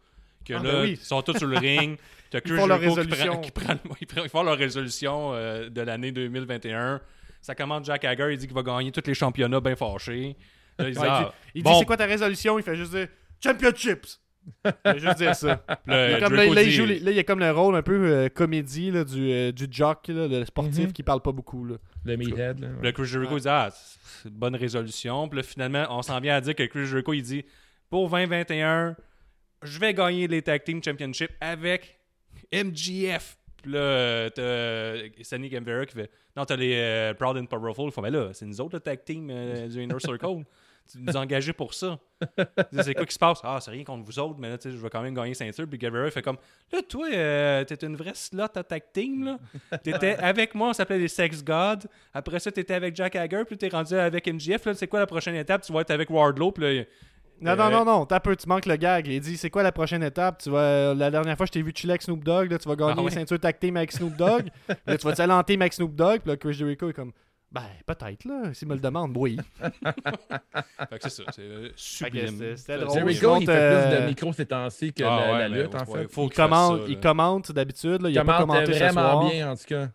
Que Ah, là, ben oui. ils sont tous sur le ring. T'as Chris font leur Jericho qui résolution. prend- qui prend- ils ils font leur résolution euh, de l'année 2021. Ça commence Jack Hager, il dit qu'il va gagner tous les championnats bien fâchés. Là, il dit, Ouais, ah, dit, il dit, bon. c'est quoi ta résolution? Il fait juste dire Championships. Il fait juste dire ça. Il là, comme là, Jericho là, il dit- joue les- là, il y a comme le rôle un peu euh, comédie là, du, euh, du jock, là, le sportif Mhm. qui parle pas beaucoup. Là. Le Meathead. là. Là, Chris Jericho il dit Ah, c'est une bonne résolution. Puis là, finalement, on s'en vient à dire que Chris Jericho il dit Pour 2021, je vais gagner les Tag Team Championship avec MGF. Puis là, t'as Sonny Gambera qui fait Non, t'as les euh, Proud and Powerful. Il fait Mais là, c'est nous autres le Tag Team euh, du Inner Circle. tu nous as engagés pour ça. C'est quoi qui se passe? Ah, c'est rien contre vous autres, mais là, je vais quand même gagner ceinture. Puis il fait comme Là, toi, euh, t'es une vraie slot à Tag Team. là. T'étais avec moi, on s'appelait les Sex Gods. Après ça, t'étais avec Jack Hager, puis t'es rendu avec MGF. Là, c'est quoi la prochaine étape? Tu vas être avec Wardlow, puis là, Non, non, non, non, t'as peu, tu manques le gag. Il dit c'est quoi la prochaine étape? Tu vas, La dernière fois, je t'ai vu chiller avec Snoop Dogg, là, tu vas gagner Ah ceinture tag team avec Snoop Dogg. là, tu vas team avec Snoop Dogg. Puis là, Chris Jericho est comme Ben, peut-être, là, s'il me le demande, oui. Fait que c'est ça. C'est euh, sublime. c'est- c'était drôle. Jericho, il monte, fait euh, plus de micro ces temps-ci que Ah la, ouais, la mais lutte, en ouais, fait. faut il, fasse commente, ça, il commente d'habitude. là, Il a pas commenté ce vraiment soir. bien, en tout cas.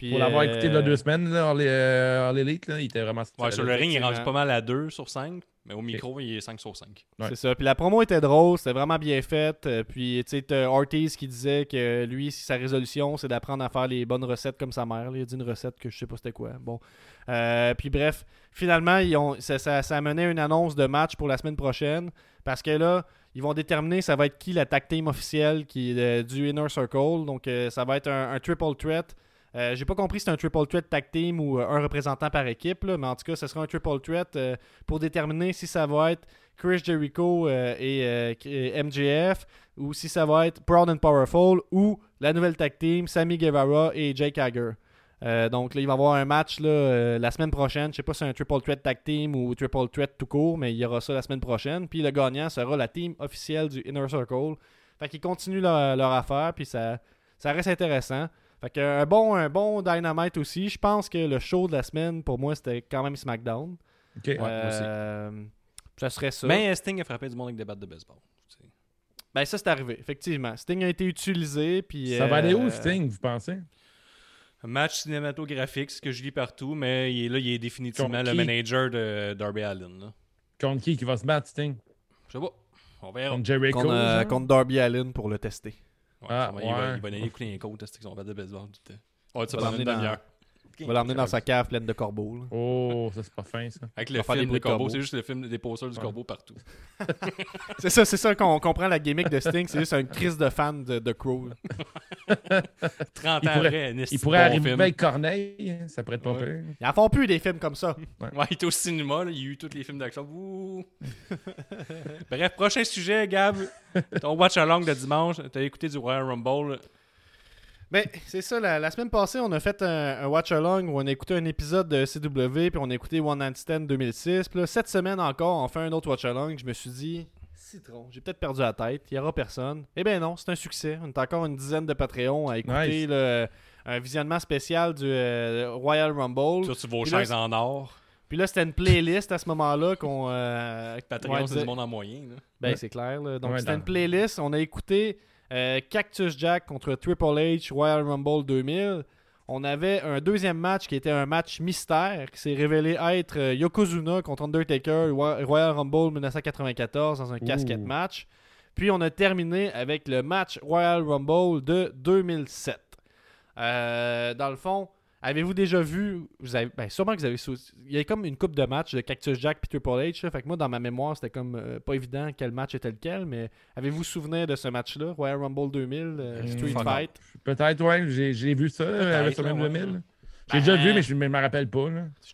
Puis, Pour l'avoir euh, écouté il y a deux semaines, là, les- euh, l'élite, il était vraiment Ouais, sur le ring, il est rendu pas mal à 2 sur 5, mais au micro, il est 5 sur 5. Ouais. C'est ça. Puis la promo était drôle, c'était vraiment bien faite. Euh, Puis tu sais, Ortiz qui disait que lui, sa résolution, c'est d'apprendre à faire les bonnes recettes comme sa mère. Il a dit une recette que je sais pas c'était quoi. Bon. Euh, puis bref, finalement, ils ont, ça, ça, ça a mené à une annonce de match pour la semaine prochaine. Parce que là, ils vont déterminer ça va être qui la tag team officielle qui est euh, du Inner Circle. Donc euh, ça va être un, un triple threat. Euh, J'ai pas compris si c'est un triple threat tag team ou euh, un représentant par équipe, mais en tout cas, ce sera un triple threat euh, pour déterminer si ça va être Chris Jericho et MJF ou si ça va être Proud and Powerful ou la nouvelle tag team Sammy Guevara et Jake Hager. Donc là, il va y avoir un match la semaine prochaine. Je sais pas si c'est un triple threat tag team ou triple threat tout court, mais il y aura ça la semaine prochaine. Puis le gagnant sera la team officielle du Inner Circle. Fait qu'ils continuent leur, leur affaire, puis ça, ça reste intéressant. Fait que un bon, un bon Dynamite aussi. Je pense que le show de la semaine, pour moi, c'était quand même SmackDown. OK. Ouais, moi aussi. Euh, ça serait ça. Mais Sting a frappé du monde avec des battes de baseball. Ben ça c'est arrivé, effectivement. Sting a été utilisé puis Ça va aller où, euh, Sting, vous pensez? Un match cinématographique, ce que je lis partout, mais il est là, il est définitivement Contre le qui? manager de Darby Allin. Là. Contre qui qui va se battre, Sting? Je sais pas. On verra. Contre Jericho? contre, euh, contre Darby Allin pour le tester. Ouais, Ah, sûrement, Il va, ouais. il va les côtes, tester qu'ils battent de baseball. tout le temps. Ouais, l'emmener dans- demi-heure. Il va l'emmener dans sa cave pleine de corbeaux. là. Oh, ça, c'est pas fin, ça. Avec va le faire des film bruits de de corbeau, corbeau. c'est juste le film des posters du Ouais. corbeau partout. C'est ça, c'est ça qu'on comprend la gimmick de Sting. C'est juste un crise de fan de, de Crow. là. 30 Il ans pourrait- après, Il pourrait bon arriver film. avec Corneille, hein, ça pourrait être pas Ouais. pire. Ils en font plus des films comme ça. Ouais, il était au cinéma, là, il y a eu tous les films d'action. Ouh. Bref, prochain sujet, Gab. Ton watch along de dimanche, t'as écouté du Royal Rumble. Ben, c'est ça, la, la semaine passée, on a fait un, un watch along où on a écouté un épisode de CW, puis on a écouté One Night Stand 2006. Puis là, cette semaine encore, on fait un autre watch along. Je me suis dit, citron, j'ai peut-être perdu la tête, il n'y aura personne. Eh ben non, c'est un succès. On est encore une dizaine de Patreons à écouter Nice. le- un visionnement spécial du euh, Royal Rumble. Sur, vos Puis là, chaises en or? Puis là, c'était une playlist à ce moment-là qu'on. Euh, Patreon, ouais, c'est du monde en moyen. Là. Ben, Ouais. c'est clair. là. Donc, Ouais, c'était une playlist. On a écouté euh, Cactus Jack contre Triple H Royal Rumble 2000. On avait un deuxième match qui était un match mystère qui s'est révélé être euh, Yokozuna contre Undertaker Royal Rumble 1994 dans un casquette match. Puis on a terminé avec le match Royal Rumble de 2007. Euh, dans le fond, avez-vous déjà vu, vous avez, ben, sûrement que vous avez, il y a comme une coupe de matchs de Cactus Jack puis Triple H. là. fait que moi, dans ma mémoire, c'était comme euh, pas évident quel match était lequel, mais avez-vous souvenir de ce match-là, Royal Rumble 2000, euh, Hum, Street Fight? Peut-être, ouais, j'ai vu ça euh, ouais. 2000. J'ai déjà Ben, vu, mais je ne me rappelle pas.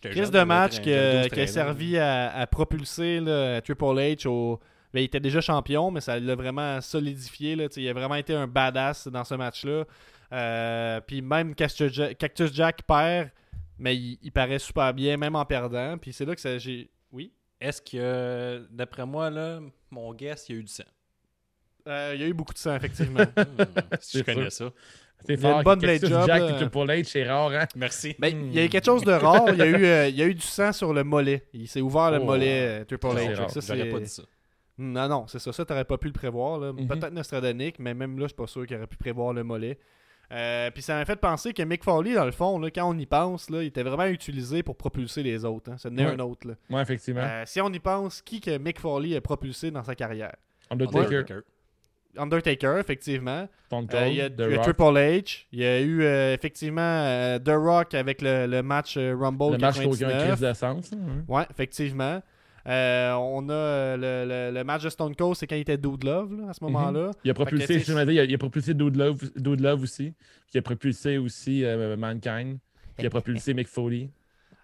Crise de match qui a, 12 qui a traînés. servi à, à propulser là, Triple H au. ben, il était déjà champion, mais ça l'a vraiment solidifié. Là, il a vraiment été un badass dans ce match-là. Euh, Puis même Cactus Jack, Cactus Jack perd, mais il, il paraît super bien, même en perdant. Puis c'est là que ça. j'ai Oui? Est-ce que, d'après moi, là, mon guess, il y a eu du sang? Euh, il y a eu beaucoup de sang, effectivement. Hmm, si je connais ça. C'est Il y a fort. une bonne blade Cactus job, Jack et Triple H, c'est rare, hein? Merci. Ben, il y a eu quelque chose de rare. Il y a eu, euh, il y a eu du sang sur le mollet. Il s'est ouvert le Oh. mollet, euh, Triple H. ça, J'aurais c'est- pas dit ça. Non, non, c'est ça. Ça, t'aurais pas pu le prévoir. là. Mhm. Peut-être Nostradonic, mais même là, je suis pas sûr qu'il aurait pu prévoir le mollet. Euh, puis ça m'a fait penser que Mick Foley, dans le fond, là, quand on y pense, là, il était vraiment utilisé pour propulser les autres. Hein. Ça tenait Ouais. un autre. Là. Ouais, effectivement. Euh, si on y pense, qui que Mick Foley a propulsé dans sa carrière? Undertaker, Undertaker. Undertaker, effectivement. Stone Euh, Cold, il y a, The il y a Rock. Triple H. Il y a eu euh, effectivement euh, The Rock avec le, le match euh, Rumble Le match qui n'a aucun 99. crise de sens. hein. Ouais, effectivement. Euh, on a euh, le, le- le match de Stone Cold, c'est quand il était Dude Love là, à ce Mhm. moment-là. Il a que, propulsé, je dis, il a, il a propulsé Dude Love, Dude Love aussi. Puis il a propulsé aussi euh, Mankind. Puis il a propulsé Mick Foley.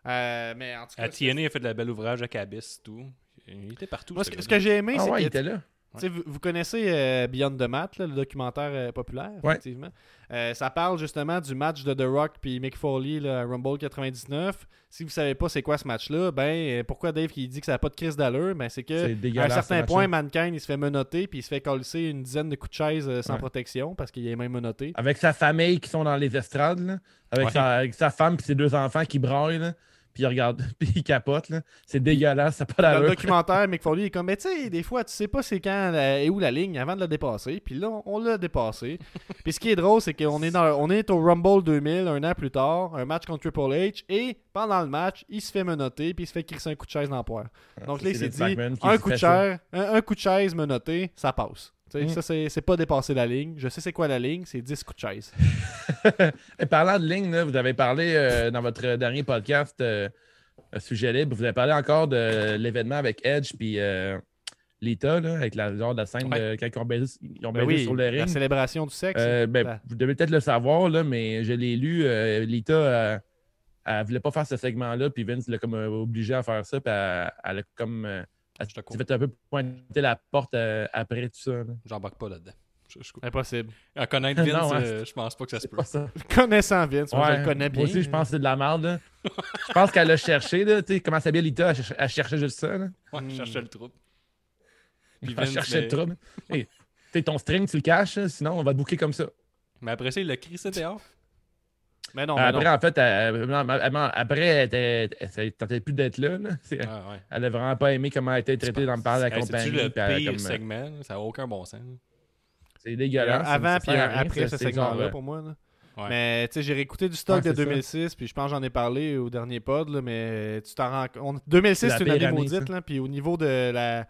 Euh, mais en tout cas, À TNA, il a fait de la belle ouvrage avec Abyss, tout. Il était partout. Moi, ce ce, que- que j'ai aimé, Ah c'est ouais, il que était là. Vous, vous connaissez euh, Beyond the Mat, là, le documentaire euh, populaire, Ouais. effectivement. Euh, ça parle justement du match de The Rock puis Mick Foley là, à Rumble 99. Si vous savez pas c'est quoi ce match-là, ben pourquoi Dave qui dit que ça n'a pas de crise d'allure, ben c'est que à un certain point, Mankind il se fait menotter puis il se fait coller une dizaine de coups de chaise sans Ouais. protection parce qu'il est même menotté. Avec sa famille qui sont dans les estrades, là, avec, sa, avec sa femme et ses deux enfants qui braillent, puis il regarde, puis il capote. là. C'est dégueulasse, ça pas Dans le documentaire, Mick Foley est comme, mais tu sais, des fois, tu sais pas c'est quand la- et où la ligne avant de la dépasser. Puis là, on, on l'a dépassé. Puis ce qui est drôle, c'est qu'on est, dans, on est au Rumble 2000, un an plus tard, un match contre Triple H. Et pendant le match, il se fait menotter, puis il se fait crisser un coup de chaise dans le poire. Donc Ça, là, il s'est dit, un coup, de chaise, un, un coup de chaise menotté, ça passe. Mm. Ça, c'est pas dépasser la ligne. Je sais c'est quoi la ligne, c'est 10 coups de chaise. Et parlant de ligne, là, vous avez parlé euh, dans votre dernier podcast euh, Sujet libre, vous avez parlé encore de l'événement avec Edge puis euh, Lita, là, avec la, genre de la scène Ouais. de, quand ils ont baisé, ils ont Ben baisé oui, sur le la ring. célébration du sexe. Ben, Ça- Vous devez peut-être le savoir, là, mais je l'ai lu. Lita, elle voulait pas faire ce segment-là, puis Vince l'a comme obligé à faire ça, puis elle, elle a comme. Elle crois. fait un peu pointer la porte euh, après tout ça. J'embarque pas là-dedans. Je- je- Impossible. À connaître Vince, Non, ouais. euh, je pense pas que ça se peut. ça. Connaissant Vince, moi, je Ouais, le connais bien. Moi aussi, je pense que c'est de la merde. là. je pense qu'elle a cherché. Là, tu sais, comment s'appelle Lita? Elle, cherchait- elle cherchait juste ça. Là. Ouais, Hmm. je cherchais le trouble. Puis Elle Vince, cherchait mais- le trouble. Hey, tu sais, ton string, tu le caches, hein, sinon on va te boucler comme ça. Mais après ça, il l'a crissé dehors. Mais non, mais après, non. en fait, elle- elle- non, elle- après, elle, était- elle, elle tentait plus d'être là. là. C'est- Ouais, ouais. Elle a vraiment pas aimé comment elle a été traitée dans le par de la compagnie. C'est-tu le puis elle a pire comme- segment? Ça n'a aucun bon sens. C'est dégueulasse. avant puis après ce c'est segment-là pour moi. là. Ouais. Mais tu sais, j'ai réécouté du stock Ouais, de c'est ça. 2006, puis je pense que j'en ai parlé au dernier pod, là, mais tu t'en rends compte. 2006, C'est c'est une année maudite, là, puis au niveau de la,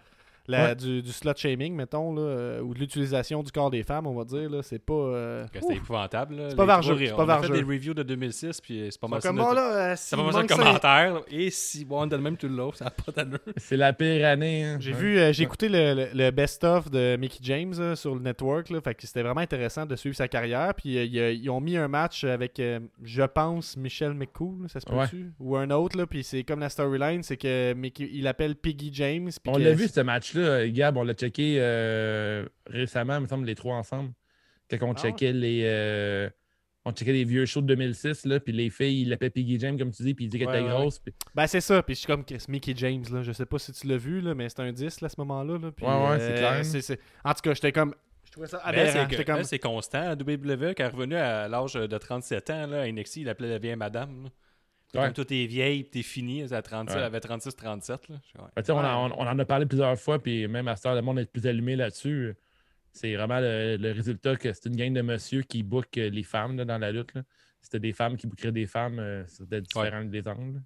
la- Ouais. du, du slut shaming, mettons, là, euh, ou de l'utilisation du corps des femmes, on va dire, là, c'est pas. euh, C'était épouvantable. C'est pas vargeux, c'est pas On a fait des reviews de 2006, puis c'est pas ils mal sont comme ça, bon, là, euh, C'est pas mal ça ça- commentaire. Et si bon, on donne même tout le lot, ça n'a pas d'allure. C'est la pire année. hein. J'ai Ouais. vu, euh, j'ai écouté le, le- le best-of de Mickey James euh, sur le network, là, fait que c'était vraiment intéressant de suivre sa carrière. Puis euh, il y a- ils ont mis un match avec, euh, je pense, Michel McCool, ça se peut-tu, ou un autre là. Puis c'est comme la storyline, c'est que Mickey, il appelle Piggy James. puis On l'a vu ce match-là, Gab, on l'a checké euh, récemment, il me semble, les trois ensemble. Quand on Ah checkait les. euh, on checkait les vieux shows de 2006, là, puis les filles, ils l'appelaient Piggy James, comme tu dis, puis ils disaient qu'elle Ouais, était ouais, grosse. puis- Ben c'est ça. Puis je suis comme Chris Mickey James là. Je sais pas si tu l'as vu là, mais c'est un 10 là, à ce moment-là. Là, puis, Ouais, ouais, c'est clair. c'est- c'est- En tout cas, j'étais comme, je trouvais ça Mais aberrant. c'est comme, constant. À WWE, quand elle est revenue à l'âge de 37 ans, là, à NXT, il l'appelait la vieille madame. Là. Ouais. Comme toi, t'es vieille, t'es fini. A 37, Ouais. avait 36-37. là. Je suis, ouais. Ben, tu sais, on, en, on en a parlé plusieurs fois, puis même à ce temps, le monde est plus allumé là-dessus. C'est vraiment le, le résultat que c'est une gang de monsieur qui book euh, les femmes là, dans la lutte. là. C'était des femmes qui bookeraient des femmes, euh, c'était différent des angles.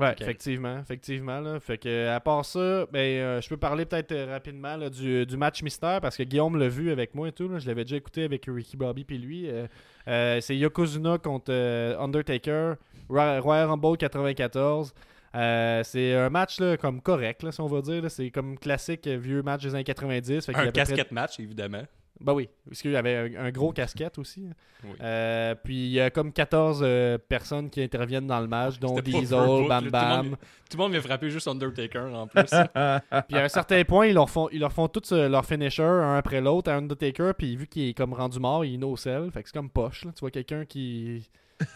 Ouais, effectivement, effectivement. Là. Fait que à part ça, ben, euh, je peux parler peut-être euh, rapidement là, du, du match mystère parce que Guillaume l'a vu avec moi et tout. là. Je l'avais déjà écouté avec Ricky Bobby puis lui. Euh, c'est Yokozuna contre Undertaker, Roy- Royal Rumble 94. Euh, c'est un match là, comme correct, là, si on va dire. C'est comme classique vieux match des années 90. Fait qu'il y a Un près- casquette match, évidemment. Ben oui, parce qu'il y avait un, gros casquette aussi. Oui. Euh, puis il y a comme 14 euh, personnes qui interviennent dans le match, dont Diesel, Bam. Bam. Tout le monde- Tout le monde m'a frappé juste Undertaker en plus. Puis à un certain point, ils leur font, ils leur font tous euh, leurs finishers un après l'autre à Undertaker. Puis vu qu'il est comme rendu mort, il no sell. Fait que c'est comme poche. Là. Tu vois quelqu'un qui.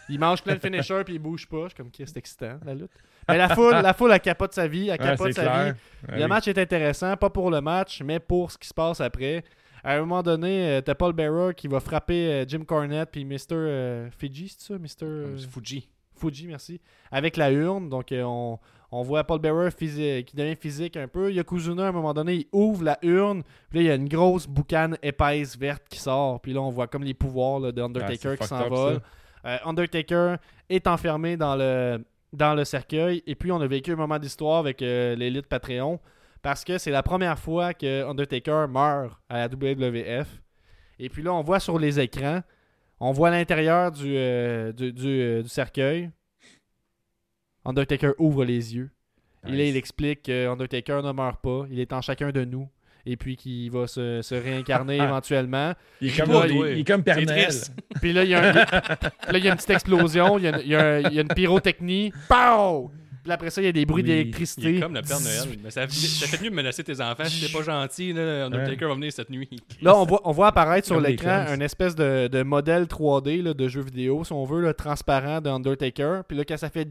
Il mange plein de finishers puis il bouge pas. Je suis comme, c'est excitant, la lutte. Mais la foule, la foule, elle capote sa vie. Elle capote sa clair. vie. Ouais, Le oui. match est intéressant, pas pour le match, mais pour ce qui se passe après. À un moment donné, euh, t'as Paul Bearer qui va frapper euh, Jim Cornette puis Mr. euh, Fiji, c'est ça? Mr. Fuji. Fuji, merci. Avec la urne. Donc, on, on voit Paul Bearer qui devient physique un peu. Yokozuna, à un moment donné, il ouvre la urne. Puis là, il y a une grosse boucane épaisse verte qui sort. Puis là, on voit comme les pouvoirs là, de Ah, Undertaker c'est qui s'envolent. Euh, Undertaker est enfermé dans le, dans le cercueil. Et puis, on a vécu un moment d'histoire avec euh, l'élite Patreon. Parce que c'est la première fois que Undertaker meurt à la WWF. Et puis là, on voit sur les écrans, on voit l'intérieur du, euh, du, du, euh, du cercueil. Undertaker ouvre les yeux. Et là, il explique que Undertaker ne meurt pas. Il est en chacun de nous. Et puis qu'il va se, se réincarner éventuellement. Il est comme, pas, il- ouais. il est comme Père C'est Noël. triste. Puis là, il y a, un- puis là, il y a une petite explosion. Il y a, une- il y a un- il y a une pyrotechnie. Pow! Puis après ça, il y a des bruits Oui. D'électricité. comme le Père Noël. Mais ça, ça fait mieux de menacer tes enfants. Si t'es pas gentil, là, Undertaker va venir cette nuit. Là, on voit, on voit apparaître sur l'écran un espèce de, de modèle 3D là, de jeu vidéo, si on veut, là, transparent de Undertaker. Puis là, quand ça fait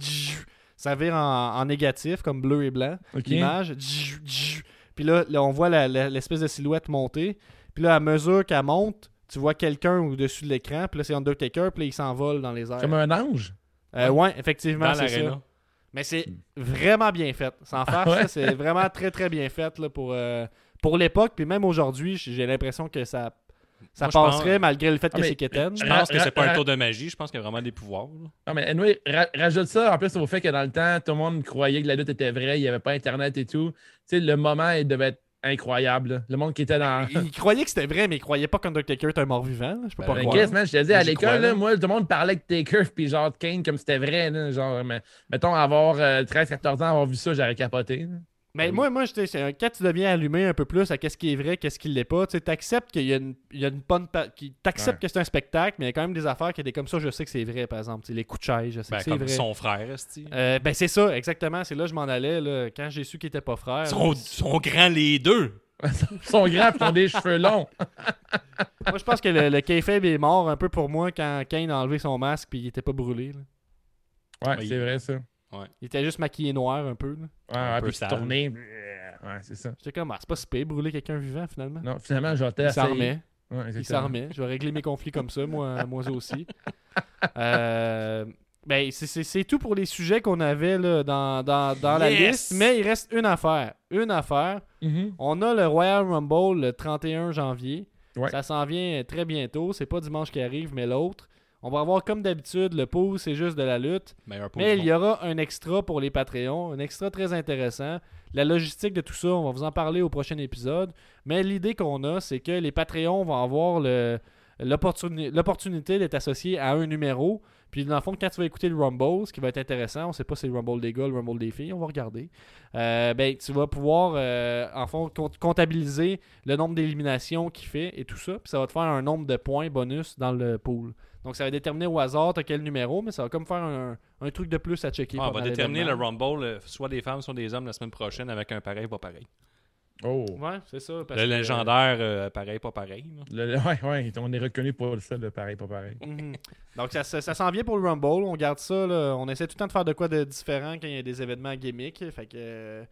ça vire en, en négatif, comme bleu et blanc, Ok. l'image. Puis là, là, on voit l'espèce de silhouette monter. Puis là, à mesure qu'elle monte, tu vois quelqu'un au-dessus de l'écran. Puis là, c'est Undertaker. Puis là, il s'envole dans les airs. Comme un ange? Euh, ouais, effectivement, c'est ça. Mais c'est vraiment bien fait. Sans Ah ouais? là, c'est vraiment très très bien fait là, pour, euh, pour l'époque. Puis même aujourd'hui, j'ai l'impression que ça, ça Moi, je pense- passerait malgré le fait Ah, que c'est Keten. Je pense que c'est pas un tour de magie. Je pense qu'il y a vraiment des pouvoirs. là. Non, mais anyway, ra- rajoute ça en plus au fait que dans le temps, tout le monde croyait que la lutte était vraie, il n'y avait pas Internet et tout. Tu sais, le moment, il devait être incroyable. Le monde qui était dans. Il croyait que c'était vrai, mais il croyait pas qu'Undertaker était un mort-vivant. Je peux Ben, pas Mais croire. Man, je te dis, à l'école, moi, tout le monde parlait de Taker puis genre Kane comme c'était vrai. là, genre, mais, mettons, avoir 13-14 ans, avoir vu ça, j'aurais capoté. là. Mais moi, moi j'étais- c'est un- quand tu deviens allumé un peu plus à qu'est-ce qui est vrai, qu'est-ce qui l'est pas, tu acceptes qu'il y a une, il y a une bonne. T'acceptes Ouais. que c'est un spectacle, mais il y a quand même des affaires qui étaient comme ça, je sais que c'est vrai, par exemple. Les coups de chaise, je sais Ben, que c'est comme vrai. son frère, esti. Euh, ben c'est ça, exactement. C'est là que je m'en allais. Là, quand j'ai su qu'il était pas frère. Ils sont, sont grands les deux. Ils sont grands ils ont des cheveux longs. Moi, je pense que le, le kayfabe est mort un peu pour moi quand Kane a enlevé son masque puis il était pas brûlé. là. Ouais, Oui. c'est vrai ça. Il était juste maquillé noir un peu. là. Ouais, ouais, peu puis se sale. tourner. Ouais, c'est ça. J'étais comme, ah, c'est pas si pire brûler quelqu'un vivant finalement. Non, finalement, j'ai il s'en remet. Ouais, Il s'en remet. Je vais régler mes conflits comme ça, moi, moi aussi. Euh, ben, c'est- c'est c'est tout pour les sujets qu'on avait là, dans, dans, dans la liste. Mais il reste une affaire. Une affaire. Mhm. On a le Royal Rumble le 31 janvier. Ouais. Ça s'en vient très bientôt. C'est pas dimanche qui arrive, mais l'autre. On va avoir comme d'habitude le pouce, c'est juste de la lutte. Mais il y aura un extra pour les Patreons, un extra très intéressant. La logistique de tout ça, on va vous en parler au prochain épisode. Mais l'idée qu'on a, c'est que les Patreons vont avoir l'opportunité d'être associés à un numéro. Puis dans le fond, quand tu vas écouter le Rumble, ce qui va être intéressant, on sait pas si c'est le Rumble des gars, le Rumble des filles, on va regarder. Euh, ben, tu vas pouvoir, euh, en fond, comptabiliser le nombre d'éliminations qu'il fait et tout ça. Puis ça va te faire un nombre de points bonus dans le pool. Donc ça va déterminer au hasard t'as quel numéro, mais ça va comme faire un, un truc de plus à checker. Ah, on va déterminer le. Rumble, euh, soit des femmes, soit des hommes la semaine prochaine avec un pareil, pas pareil. Oh. Ouais, c'est ça. parce Le que- légendaire euh, pareil, pas pareil. Le- ouais, ouais, on est reconnu pour ça, le pareil, pas pareil. Mhm. Donc ça, ça, ça s'en vient pour le Rumble. On garde ça. là. On essaie tout le temps de faire de quoi de différent quand il y a des événements gimmicks. Fait que. euh,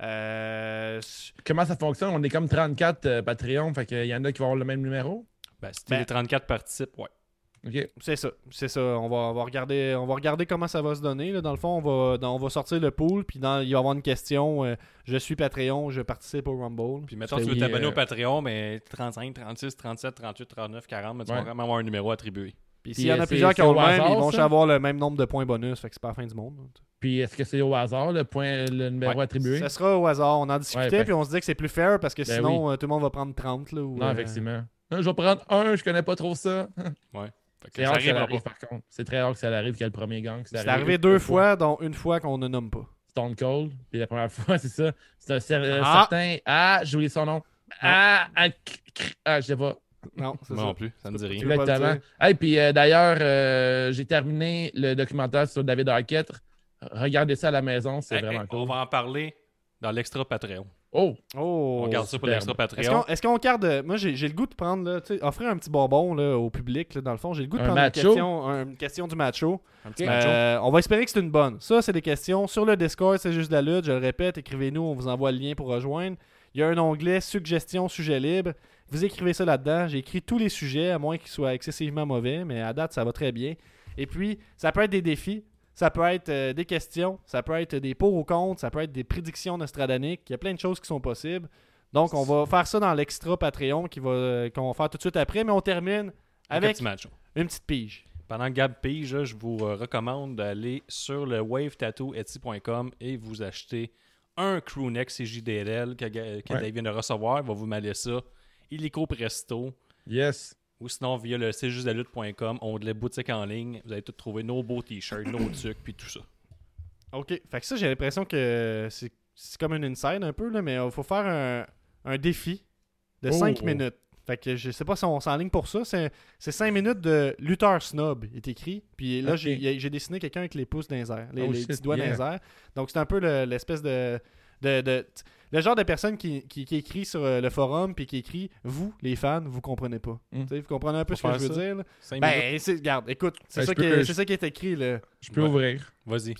euh, Comment ça fonctionne? On est comme 34 euh, Patreon, fait qu'il y en a qui vont avoir le même numéro? Ben, si Ben- les 34 participent, ouais. C'est ça, c'est ça. On va, on va regarder, on va regarder comment ça va se donner. là. Dans le fond, on va, dans- on va sortir le pool, puis dans, il va y avoir une question. euh, je suis Patreon, je participe au Rumble. Puis C'est tu veux t'abonner euh, au Patreon, mais 35, 36, 37, 38, 39, 40, mais tu Ouais. vas vraiment avoir un numéro attribué. Puis s'il y en euh, a plusieurs qui ont le même, hasard, ils vont avoir le même nombre de points bonus. Fait que c'est pas la fin du monde. Puis est-ce que c'est au hasard, le point, le numéro Ouais. attribué? Ça sera au hasard. On en discutait, Ouais, ben- puis on se dit que c'est plus fair parce que Ben sinon, euh, tout le monde va prendre 30. Là, ou, Non, euh, effectivement. Je vais prendre un, je connais pas trop ça. Que C'est ça rare que ça arrive, par contre. C'est très rare que ça arrive qu'il y ait le premier gang. C'est arrive arrivé deux fois, dont une fois qu'on ne nomme pas. Stone Cold. Puis la première fois, c'est ça. C'est un cer- euh, Ah! certain. Ah, j'ai oublié son nom. Ah, ah, ah, je sais pas. Non, c'est ça. non plus, ça me dit rien. Exactement. Hey, puis euh, d'ailleurs, euh, j'ai terminé le documentaire sur David Arquette. Regardez ça à la maison, c'est Hey, vraiment hey, cool. On va en parler dans l'extra Patreon. Oh! Oh, On garde ça pour l'extra Est-ce Patreon. qu'on est-ce qu'on garde. euh, Moi, j'ai le goût de prendre. Là, offrir un petit bonbon là, au public, là, dans le fond. J'ai le goût de Un prendre une question, un- une question du macho. Un petit macho. Euh, on va espérer que c'est une bonne. Ça, c'est des questions. Sur le Discord, c'est juste de la lutte. Je le répète, écrivez-nous, on vous envoie le lien pour rejoindre. Il y a un onglet suggestions, sujets libres. Vous écrivez ça là-dedans. J'ai écrit tous les sujets, à moins qu'ils soient excessivement mauvais, mais à date, ça va très bien. Et puis, ça peut être des défis, ça peut être euh, des questions, ça peut être des pour ou contre, ça peut être des prédictions nostradaniques. Il y a plein de choses qui sont possibles. Donc, on va faire ça dans l'extra Patreon qui va, euh, qu'on va faire tout de suite après, mais on termine Avec un petit une petite pige. Pendant que Gab pige, là, je vous euh, recommande d'aller sur le wavetatoetsy.com et vous acheter un crewneck CJDLL que, Ga- que Ouais. Dave vient de recevoir. Il va vous mêler ça. Illico Presto. Yes! Ou sinon via le cjustdelutte.com, onglet boutique en ligne. Vous allez tout trouver nos beaux t-shirts, nos trucs, puis tout ça. OK. Fait que ça, j'ai l'impression que c'est c'est comme une inside un peu, là, mais il faut faire un, un défi de Oh. 5 minutes. Fait que je sais pas si on s'enligne pour ça. C'est c'est 5 minutes de lutteur snob, il est écrit. Puis là, j'ai dessiné quelqu'un avec les pouces dans les airs, les, Oh les petits doigts yeah. dans les airs. Donc c'est un peu le- l'espèce de, de, de- Le genre de personne qui, qui, qui écrit sur euh, le forum puis qui écrit Vous, les fans, vous comprenez pas. Mm. Sais, Vous comprenez un peu Faut ce que je veux ça. dire. là? Ben, regarde, écoute, c'est Ben, ça, qui est- je- c'est ça qui est écrit. Là. Je peux Ouais. ouvrir. Vas-y.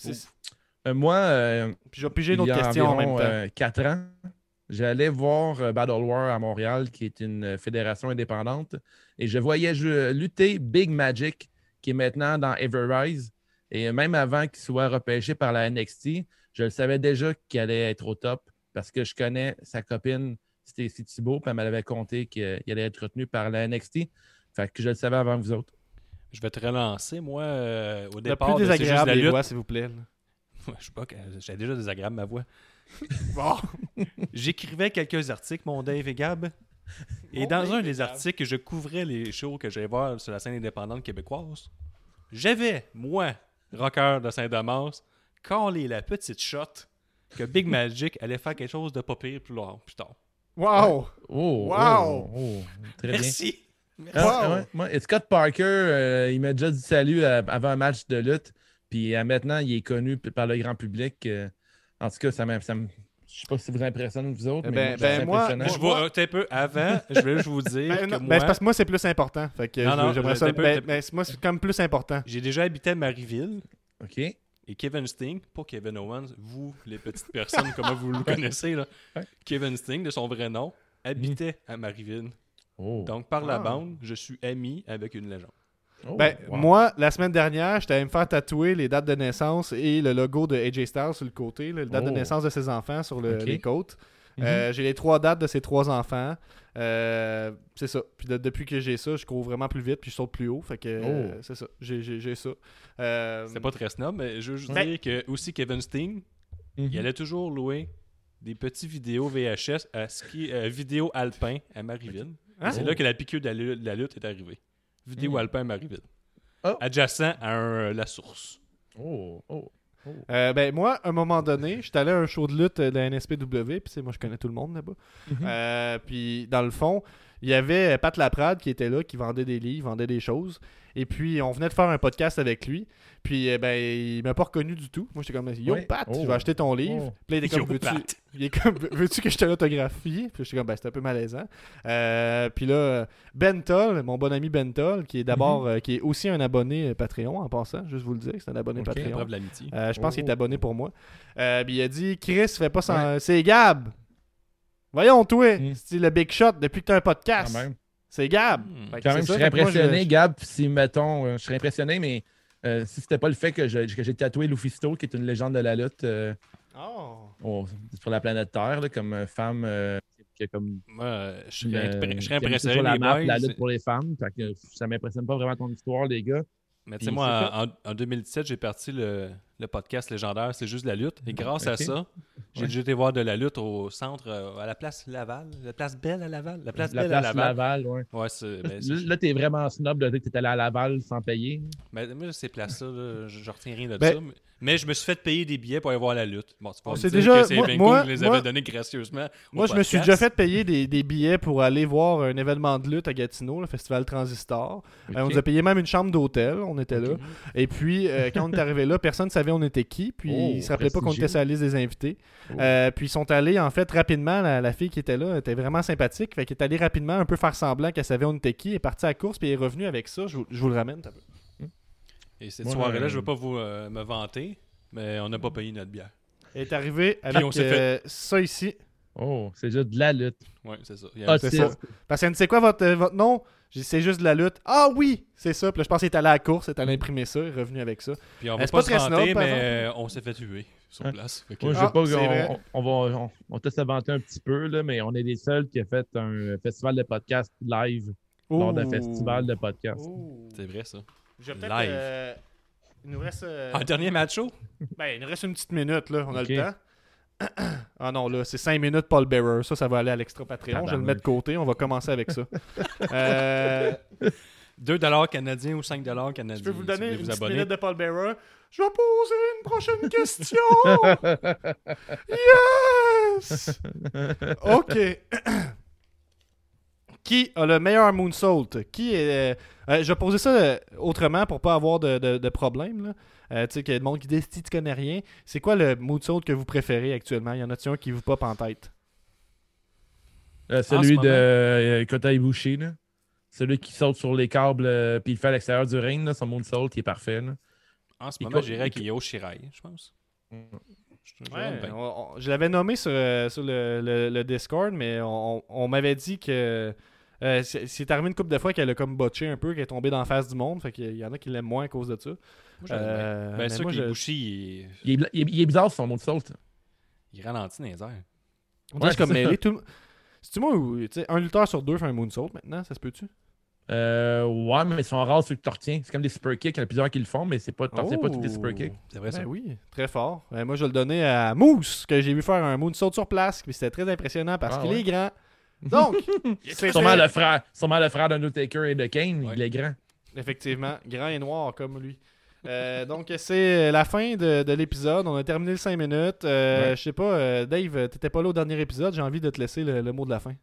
Euh, moi, euh, Puis je vais piger une il y autre a question en même temps. 4 ans, j'allais voir euh, Battle War à Montréal, qui est une euh, fédération indépendante, et je voyais je- lutter Big Magic, qui est maintenant dans Everrise. Et même avant qu'il soit repêché par la NXT, je le savais déjà qu'il allait être au top parce que je connais sa copine Stacy Thibault, puis elle m'avait compté qu'il allait être retenu par la NXT. Fait que je le savais avant vous autres. Je vais te relancer, moi, euh, au Le départ. plus de C'est juste désagréable la lutte. voix, s'il vous plaît. là. Je sais pas, j'ai déjà désagréable ma voix. Bon. J'écrivais quelques articles, mon Dave et Gab. Et Mon dans Dave un des Gab. articles, je couvrais les shows que j'allais voir sur la scène indépendante québécoise. J'avais, moi, rocker de Saint-Damas, collé la petite shot que Big Magic allait faire quelque chose de pas pire plus, loin, plus tard. Wow! Oh! Wow! oh, oh, très bien. Merci. Ah, Wow. ouais, moi, et Scott Parker, euh, il m'a déjà dit salut euh, avant un match de lutte. Puis euh, maintenant, il est connu par le grand public. euh, en tout cas, ça m'a. ça me- Je sais pas si ça vous impressionne, vous autres. Eh mais ben- moi, ben, c'est moi- impressionnant. Je vois un peu avant, je vais juste vous dire Ben, que non, moi, ben, c'est parce que moi, c'est plus important. Fait que Non, je- non, j'aimerais ça. peu- ben, ben, moi, c'est comme plus important. j'ai déjà habité à Marieville. OK. Et Kevin Sting, pas Kevin Owens, vous, les petites personnes, comment vous le connaissez, là. Ouais. Kevin Sting, de son vrai nom, habitait à Marieville. Oh. Donc, par la bande, je suis ami avec une légende. Oh, Ben, wow. moi, la semaine dernière, j'étais allé me faire tatouer les dates de naissance et le logo de AJ Styles sur le côté, là, les dates de Oh. naissance de ses enfants sur le- les côtes. Mhm. Euh, j'ai les trois dates de ses trois enfants. Euh, c'est ça. Puis de- depuis que j'ai ça, je cours vraiment plus vite puis je saute plus haut. Fait que euh, Oh. c'est ça. J'ai, j'ai- j'ai ça. Euh, C'est pas très snob, mais je veux juste Ben- dire que aussi Kevin Sting, Mhm. il allait toujours louer des petits vidéos VHS à ski, euh, vidéo alpin à Marieville. Hein? C'est Oh. là que la piqûre de la, lu- de la lutte est arrivée. Vidéo Mm. alpin à Marieville. Oh. Adjacent à un- la source. Oh, oh. Euh, ben moi, à un moment donné, j'étais allé à un show de lutte de la NSPW, puis c'est moi je connais tout le monde là-bas. Mhm. Euh, puis dans le fond, il y avait Pat Laprade qui était là, qui vendait des livres, vendait des choses. Et puis on venait de faire un podcast avec lui. Puis euh, ben il m'a pas reconnu du tout. Moi j'étais comme Yo Ouais. Pat, Oh. je vais acheter ton livre. Oh. Puis là, il était comme veux-tu veux-tu que je te l'autographie Puis j'étais comme ben c'est un peu malaisant. Euh, puis là Ben Toll, mon bon ami Ben Toll, qui est d'abord euh, qui est aussi un abonné euh, Patreon en passant, juste vous le dire, c'est un abonné. Patreon. Preuve de l'amitié. Euh, je pense qu'il Oh. est abonné pour moi. Euh, puis il a dit Chris, fais pas sans. C'est Gab. Voyons, toi, Mm. c'est le Big Shot depuis que t'as un podcast. Quand même. C'est Gab. Hmm. Que Quand même, je serais que moi, impressionné, Gab, si, mettons, euh, je serais impressionné, mais euh, si c'était pas le fait que je- que j'ai tatoué Lufisto, qui est une légende de la lutte euh, Oh. au- sur la planète Terre, là, comme euh, femme euh, qui a comme Moi, euh, je serais, euh, impressionné, sur la les map boys. la lutte pour les femmes. Fait que ça m'impressionne pas vraiment ton histoire, les gars. Mais tu sais, moi, en, en 2017, j'ai parti le, le podcast légendaire C'est juste la lutte. Et grâce à ça, j'ai Ouais. déjà été voir de la lutte au centre, euh, à la place Laval. La place Belle à Laval. La place la Belle place à Laval. Laval, ouais. Ouais, c'est. ben, c'est- Là, t'es vraiment snob de dire que t'es allé à Laval sans payer. ben, moi, ces places-là, là, je, je retiens rien de Ben- ça. Mais, mais je me suis fait payer des billets pour aller voir la lutte. Bon, c'est pas dire déjà- que c'est moi- moi- les moi- avais donnés gracieusement. Moi, je me suis déjà fait payer des, des billets pour aller voir un événement de lutte à Gatineau, le festival Transistor. Euh, on nous a payé même une chambre d'hôtel, on était là. Et puis, euh, quand on est arrivé là, personne ne savait on était qui. Puis, Oh, ils se rappelaient pas qu'on était sur la liste des invités. Oh. Euh, puis, ils sont allés, en fait, rapidement. La, la fille qui était là était vraiment sympathique. Fait qu'elle est allée rapidement un peu faire semblant qu'elle savait on était qui. Elle est partie à la course, puis elle est revenue avec ça. Je, vous- je vous le ramène. t'as peu. Et cette soirée-là, euh, je veux pas vous euh, me vanter, mais on n'a pas payé notre bière. Elle est arrivée avec on s'est fait- euh, ça ici. Oh, c'est juste de la lutte. Ouais, c'est ça. Ah, c'est ça. Parce c'est quoi votre, euh, votre nom? C'est juste de la lutte. Ah oui, c'est ça. Puis là, je pense qu'il est allé à la course, il est allé imprimer ça, il est revenu avec ça. Puis on va pas pas se très vanter, snob, par mais on s'est fait tuer sur Hein? place. Fait que- Moi, je Ah, pas, on, on va, on, on s'inventer un petit peu, là, mais on est les seuls qui a fait un festival de podcast live lors d'un festival de podcast. C'est vrai, ça. Je vais peut-être, Live. euh, il nous reste. euh, En dernier match show? Ben, il nous reste une petite minute, là. On a le temps. ah non, là, c'est 5 minutes Paul Bearer. Ça, ça va aller à l'extra Patreon. Je vais le mettre de côté. On va commencer avec ça. Euh, 2 canadiens ou 5 canadiens. je peux vous si donner une vous abonner. minute de Paul Bearer. Je vais poser une prochaine question. yes! OK. Qui a le meilleur moonsault? Qui est. euh, je vais poser ça euh, autrement pour pas avoir de, de, de problème. Là. Euh, tu sais, qu'il y a des monde qui dit si tu connais rien. C'est quoi le moonsault que vous préférez actuellement? Y en a-t-il un qui vous pop en tête? Euh, celui de euh, Kota Ibushi, là. Celui qui saute sur les câbles euh, puis il fait à l'extérieur du ring, là, son moonsault, il est parfait. Là. En ce Il moment, j'irais il- avec Io Shirai, je pense. Je Ouais, on- on- je l'avais nommé sur, euh, sur le, le- le Discord, mais on, on m'avait dit que euh, c'est arrivé une couple de fois qu'elle a comme botché un peu, qu'elle est tombée dans la face du monde. Fait qu'il y en a qui l'aiment moins à cause de ça. Moi. Euh, Ben, mais sûr moi, je- il, Il est, il est- il est bizarre son moonsault. il ralentit dans les airs. On dirait Ouais, comme c'est ça. mêlé. Tout... le- C'est-tu moi sais, un lutteur sur deux fait un moonsault maintenant Ça se peut-tu? Euh, ouais, mais ils sont rares ceux que tu retiens. C'est comme des super kicks, il y en a plusieurs qui le font, mais c'est pas, retiens pas tous les super kicks. C'est vrai, ça. Ben oui, très fort. Ben, moi, je vais le donner à Moose, que j'ai vu faire un moonsault sur place. Puis c'était très impressionnant parce Ah qu'il ouais? est grand. Donc, c'est Sûrement le frère, sûrement le frère d'Undertaker et de Kane, Ouais. il est grand. Effectivement, grand et noir comme lui. Euh, donc, c'est la fin de, de l'épisode. On a terminé le 5 minutes. Euh, Ouais. Je sais pas, euh, Dave, t'étais pas là au dernier épisode. J'ai envie de te laisser le, le mot de la fin.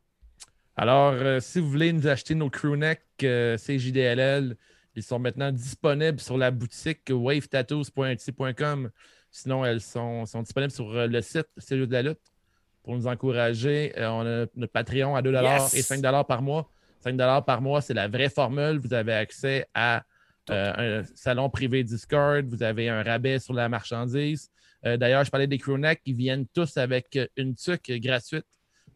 Alors, si vous voulez nous acheter nos crewnecks euh, CJDLL, ils sont maintenant disponibles sur la boutique wavetattoos.etsy.com. Sinon, elles sont, sont disponibles sur le site C'est juste de la lutte pour nous encourager. Euh, on a notre Patreon à 2 Yes! et 5 par mois. 5 par mois, c'est la vraie formule. Vous avez accès à euh, un salon privé Discord. Vous avez un rabais sur la marchandise. Euh, D'ailleurs, je parlais des crewnecks. Ils viennent tous avec une tuque gratuite.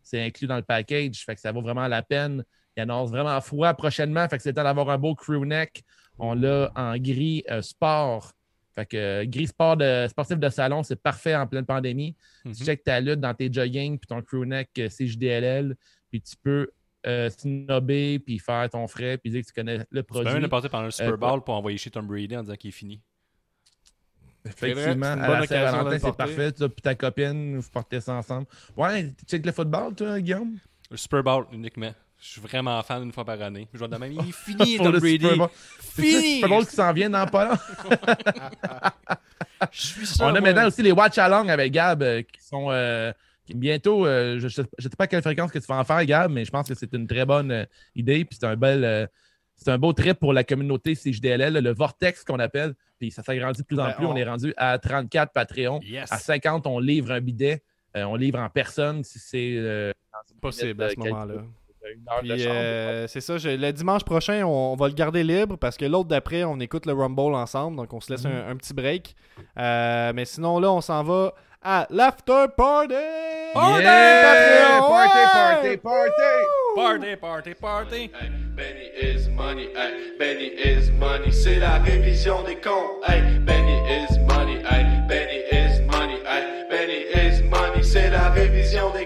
C'est inclus dans le package. Fait que ça vaut vraiment la peine. Il annonce vraiment froid prochainement. Fait que c'est le temps d'avoir un beau crewneck. On l'a en gris sport. Fait que euh, gris sport de, sportif de salon, c'est parfait en pleine pandémie. Mhm. Tu checkes ta lutte dans tes jogging puis ton crewneck euh, CJDLL, puis tu peux euh, snobber puis faire ton frais puis dire que tu connais le Tu peux produit. même le passer pendant le Super Euh, Bowl pour envoyer chez Tom Brady en disant qu'il est fini. Effectivement, vrai, à bonne la occasion de Saint-Valentin, le c'est parfait. Tu puis ta copine, vous portez ça ensemble. Ouais, tu checkes le football, toi, Guillaume? Le Super Bowl uniquement. Je suis vraiment fan une fois par année. Je vois de même, il est fini, Tom Brady. C'est Fini! Super Bowl qui s'en vient dans pas long. Je suis sûr. On a moi. maintenant aussi les Watch Along avec Gab euh, qui sont euh, qui bientôt. euh, je ne sais pas à quelle fréquence que tu vas en faire, Gab, mais je pense que c'est une très bonne euh, idée. Puis c'est un bel. euh, c'est un beau trip pour la communauté CJDLL, le Vortex qu'on appelle. Puis ça s'agrandit de plus en Ben, plus. on- On... est rendu à 34 Patreon. Yes. À 50, on livre un bidet. Euh, on livre en personne si c'est euh, Possible à ce moment-là. Une heure de Puis, chambre. euh, c'est ça, je- le dimanche prochain, on, on va le garder libre parce que l'autre d'après, on écoute le Rumble ensemble, donc on se laisse un, un petit break. Euh, mais sinon, là, on s'en va à l'after party! Yeah! Patreon! Party, Ouais! party, party! Party, party, party. Hey, Benny is money, hey, Benny is money, c'est la révision des comptes. Hey, Benny is money, hey, Benny is money, hey, Benny is money, c'est la révision des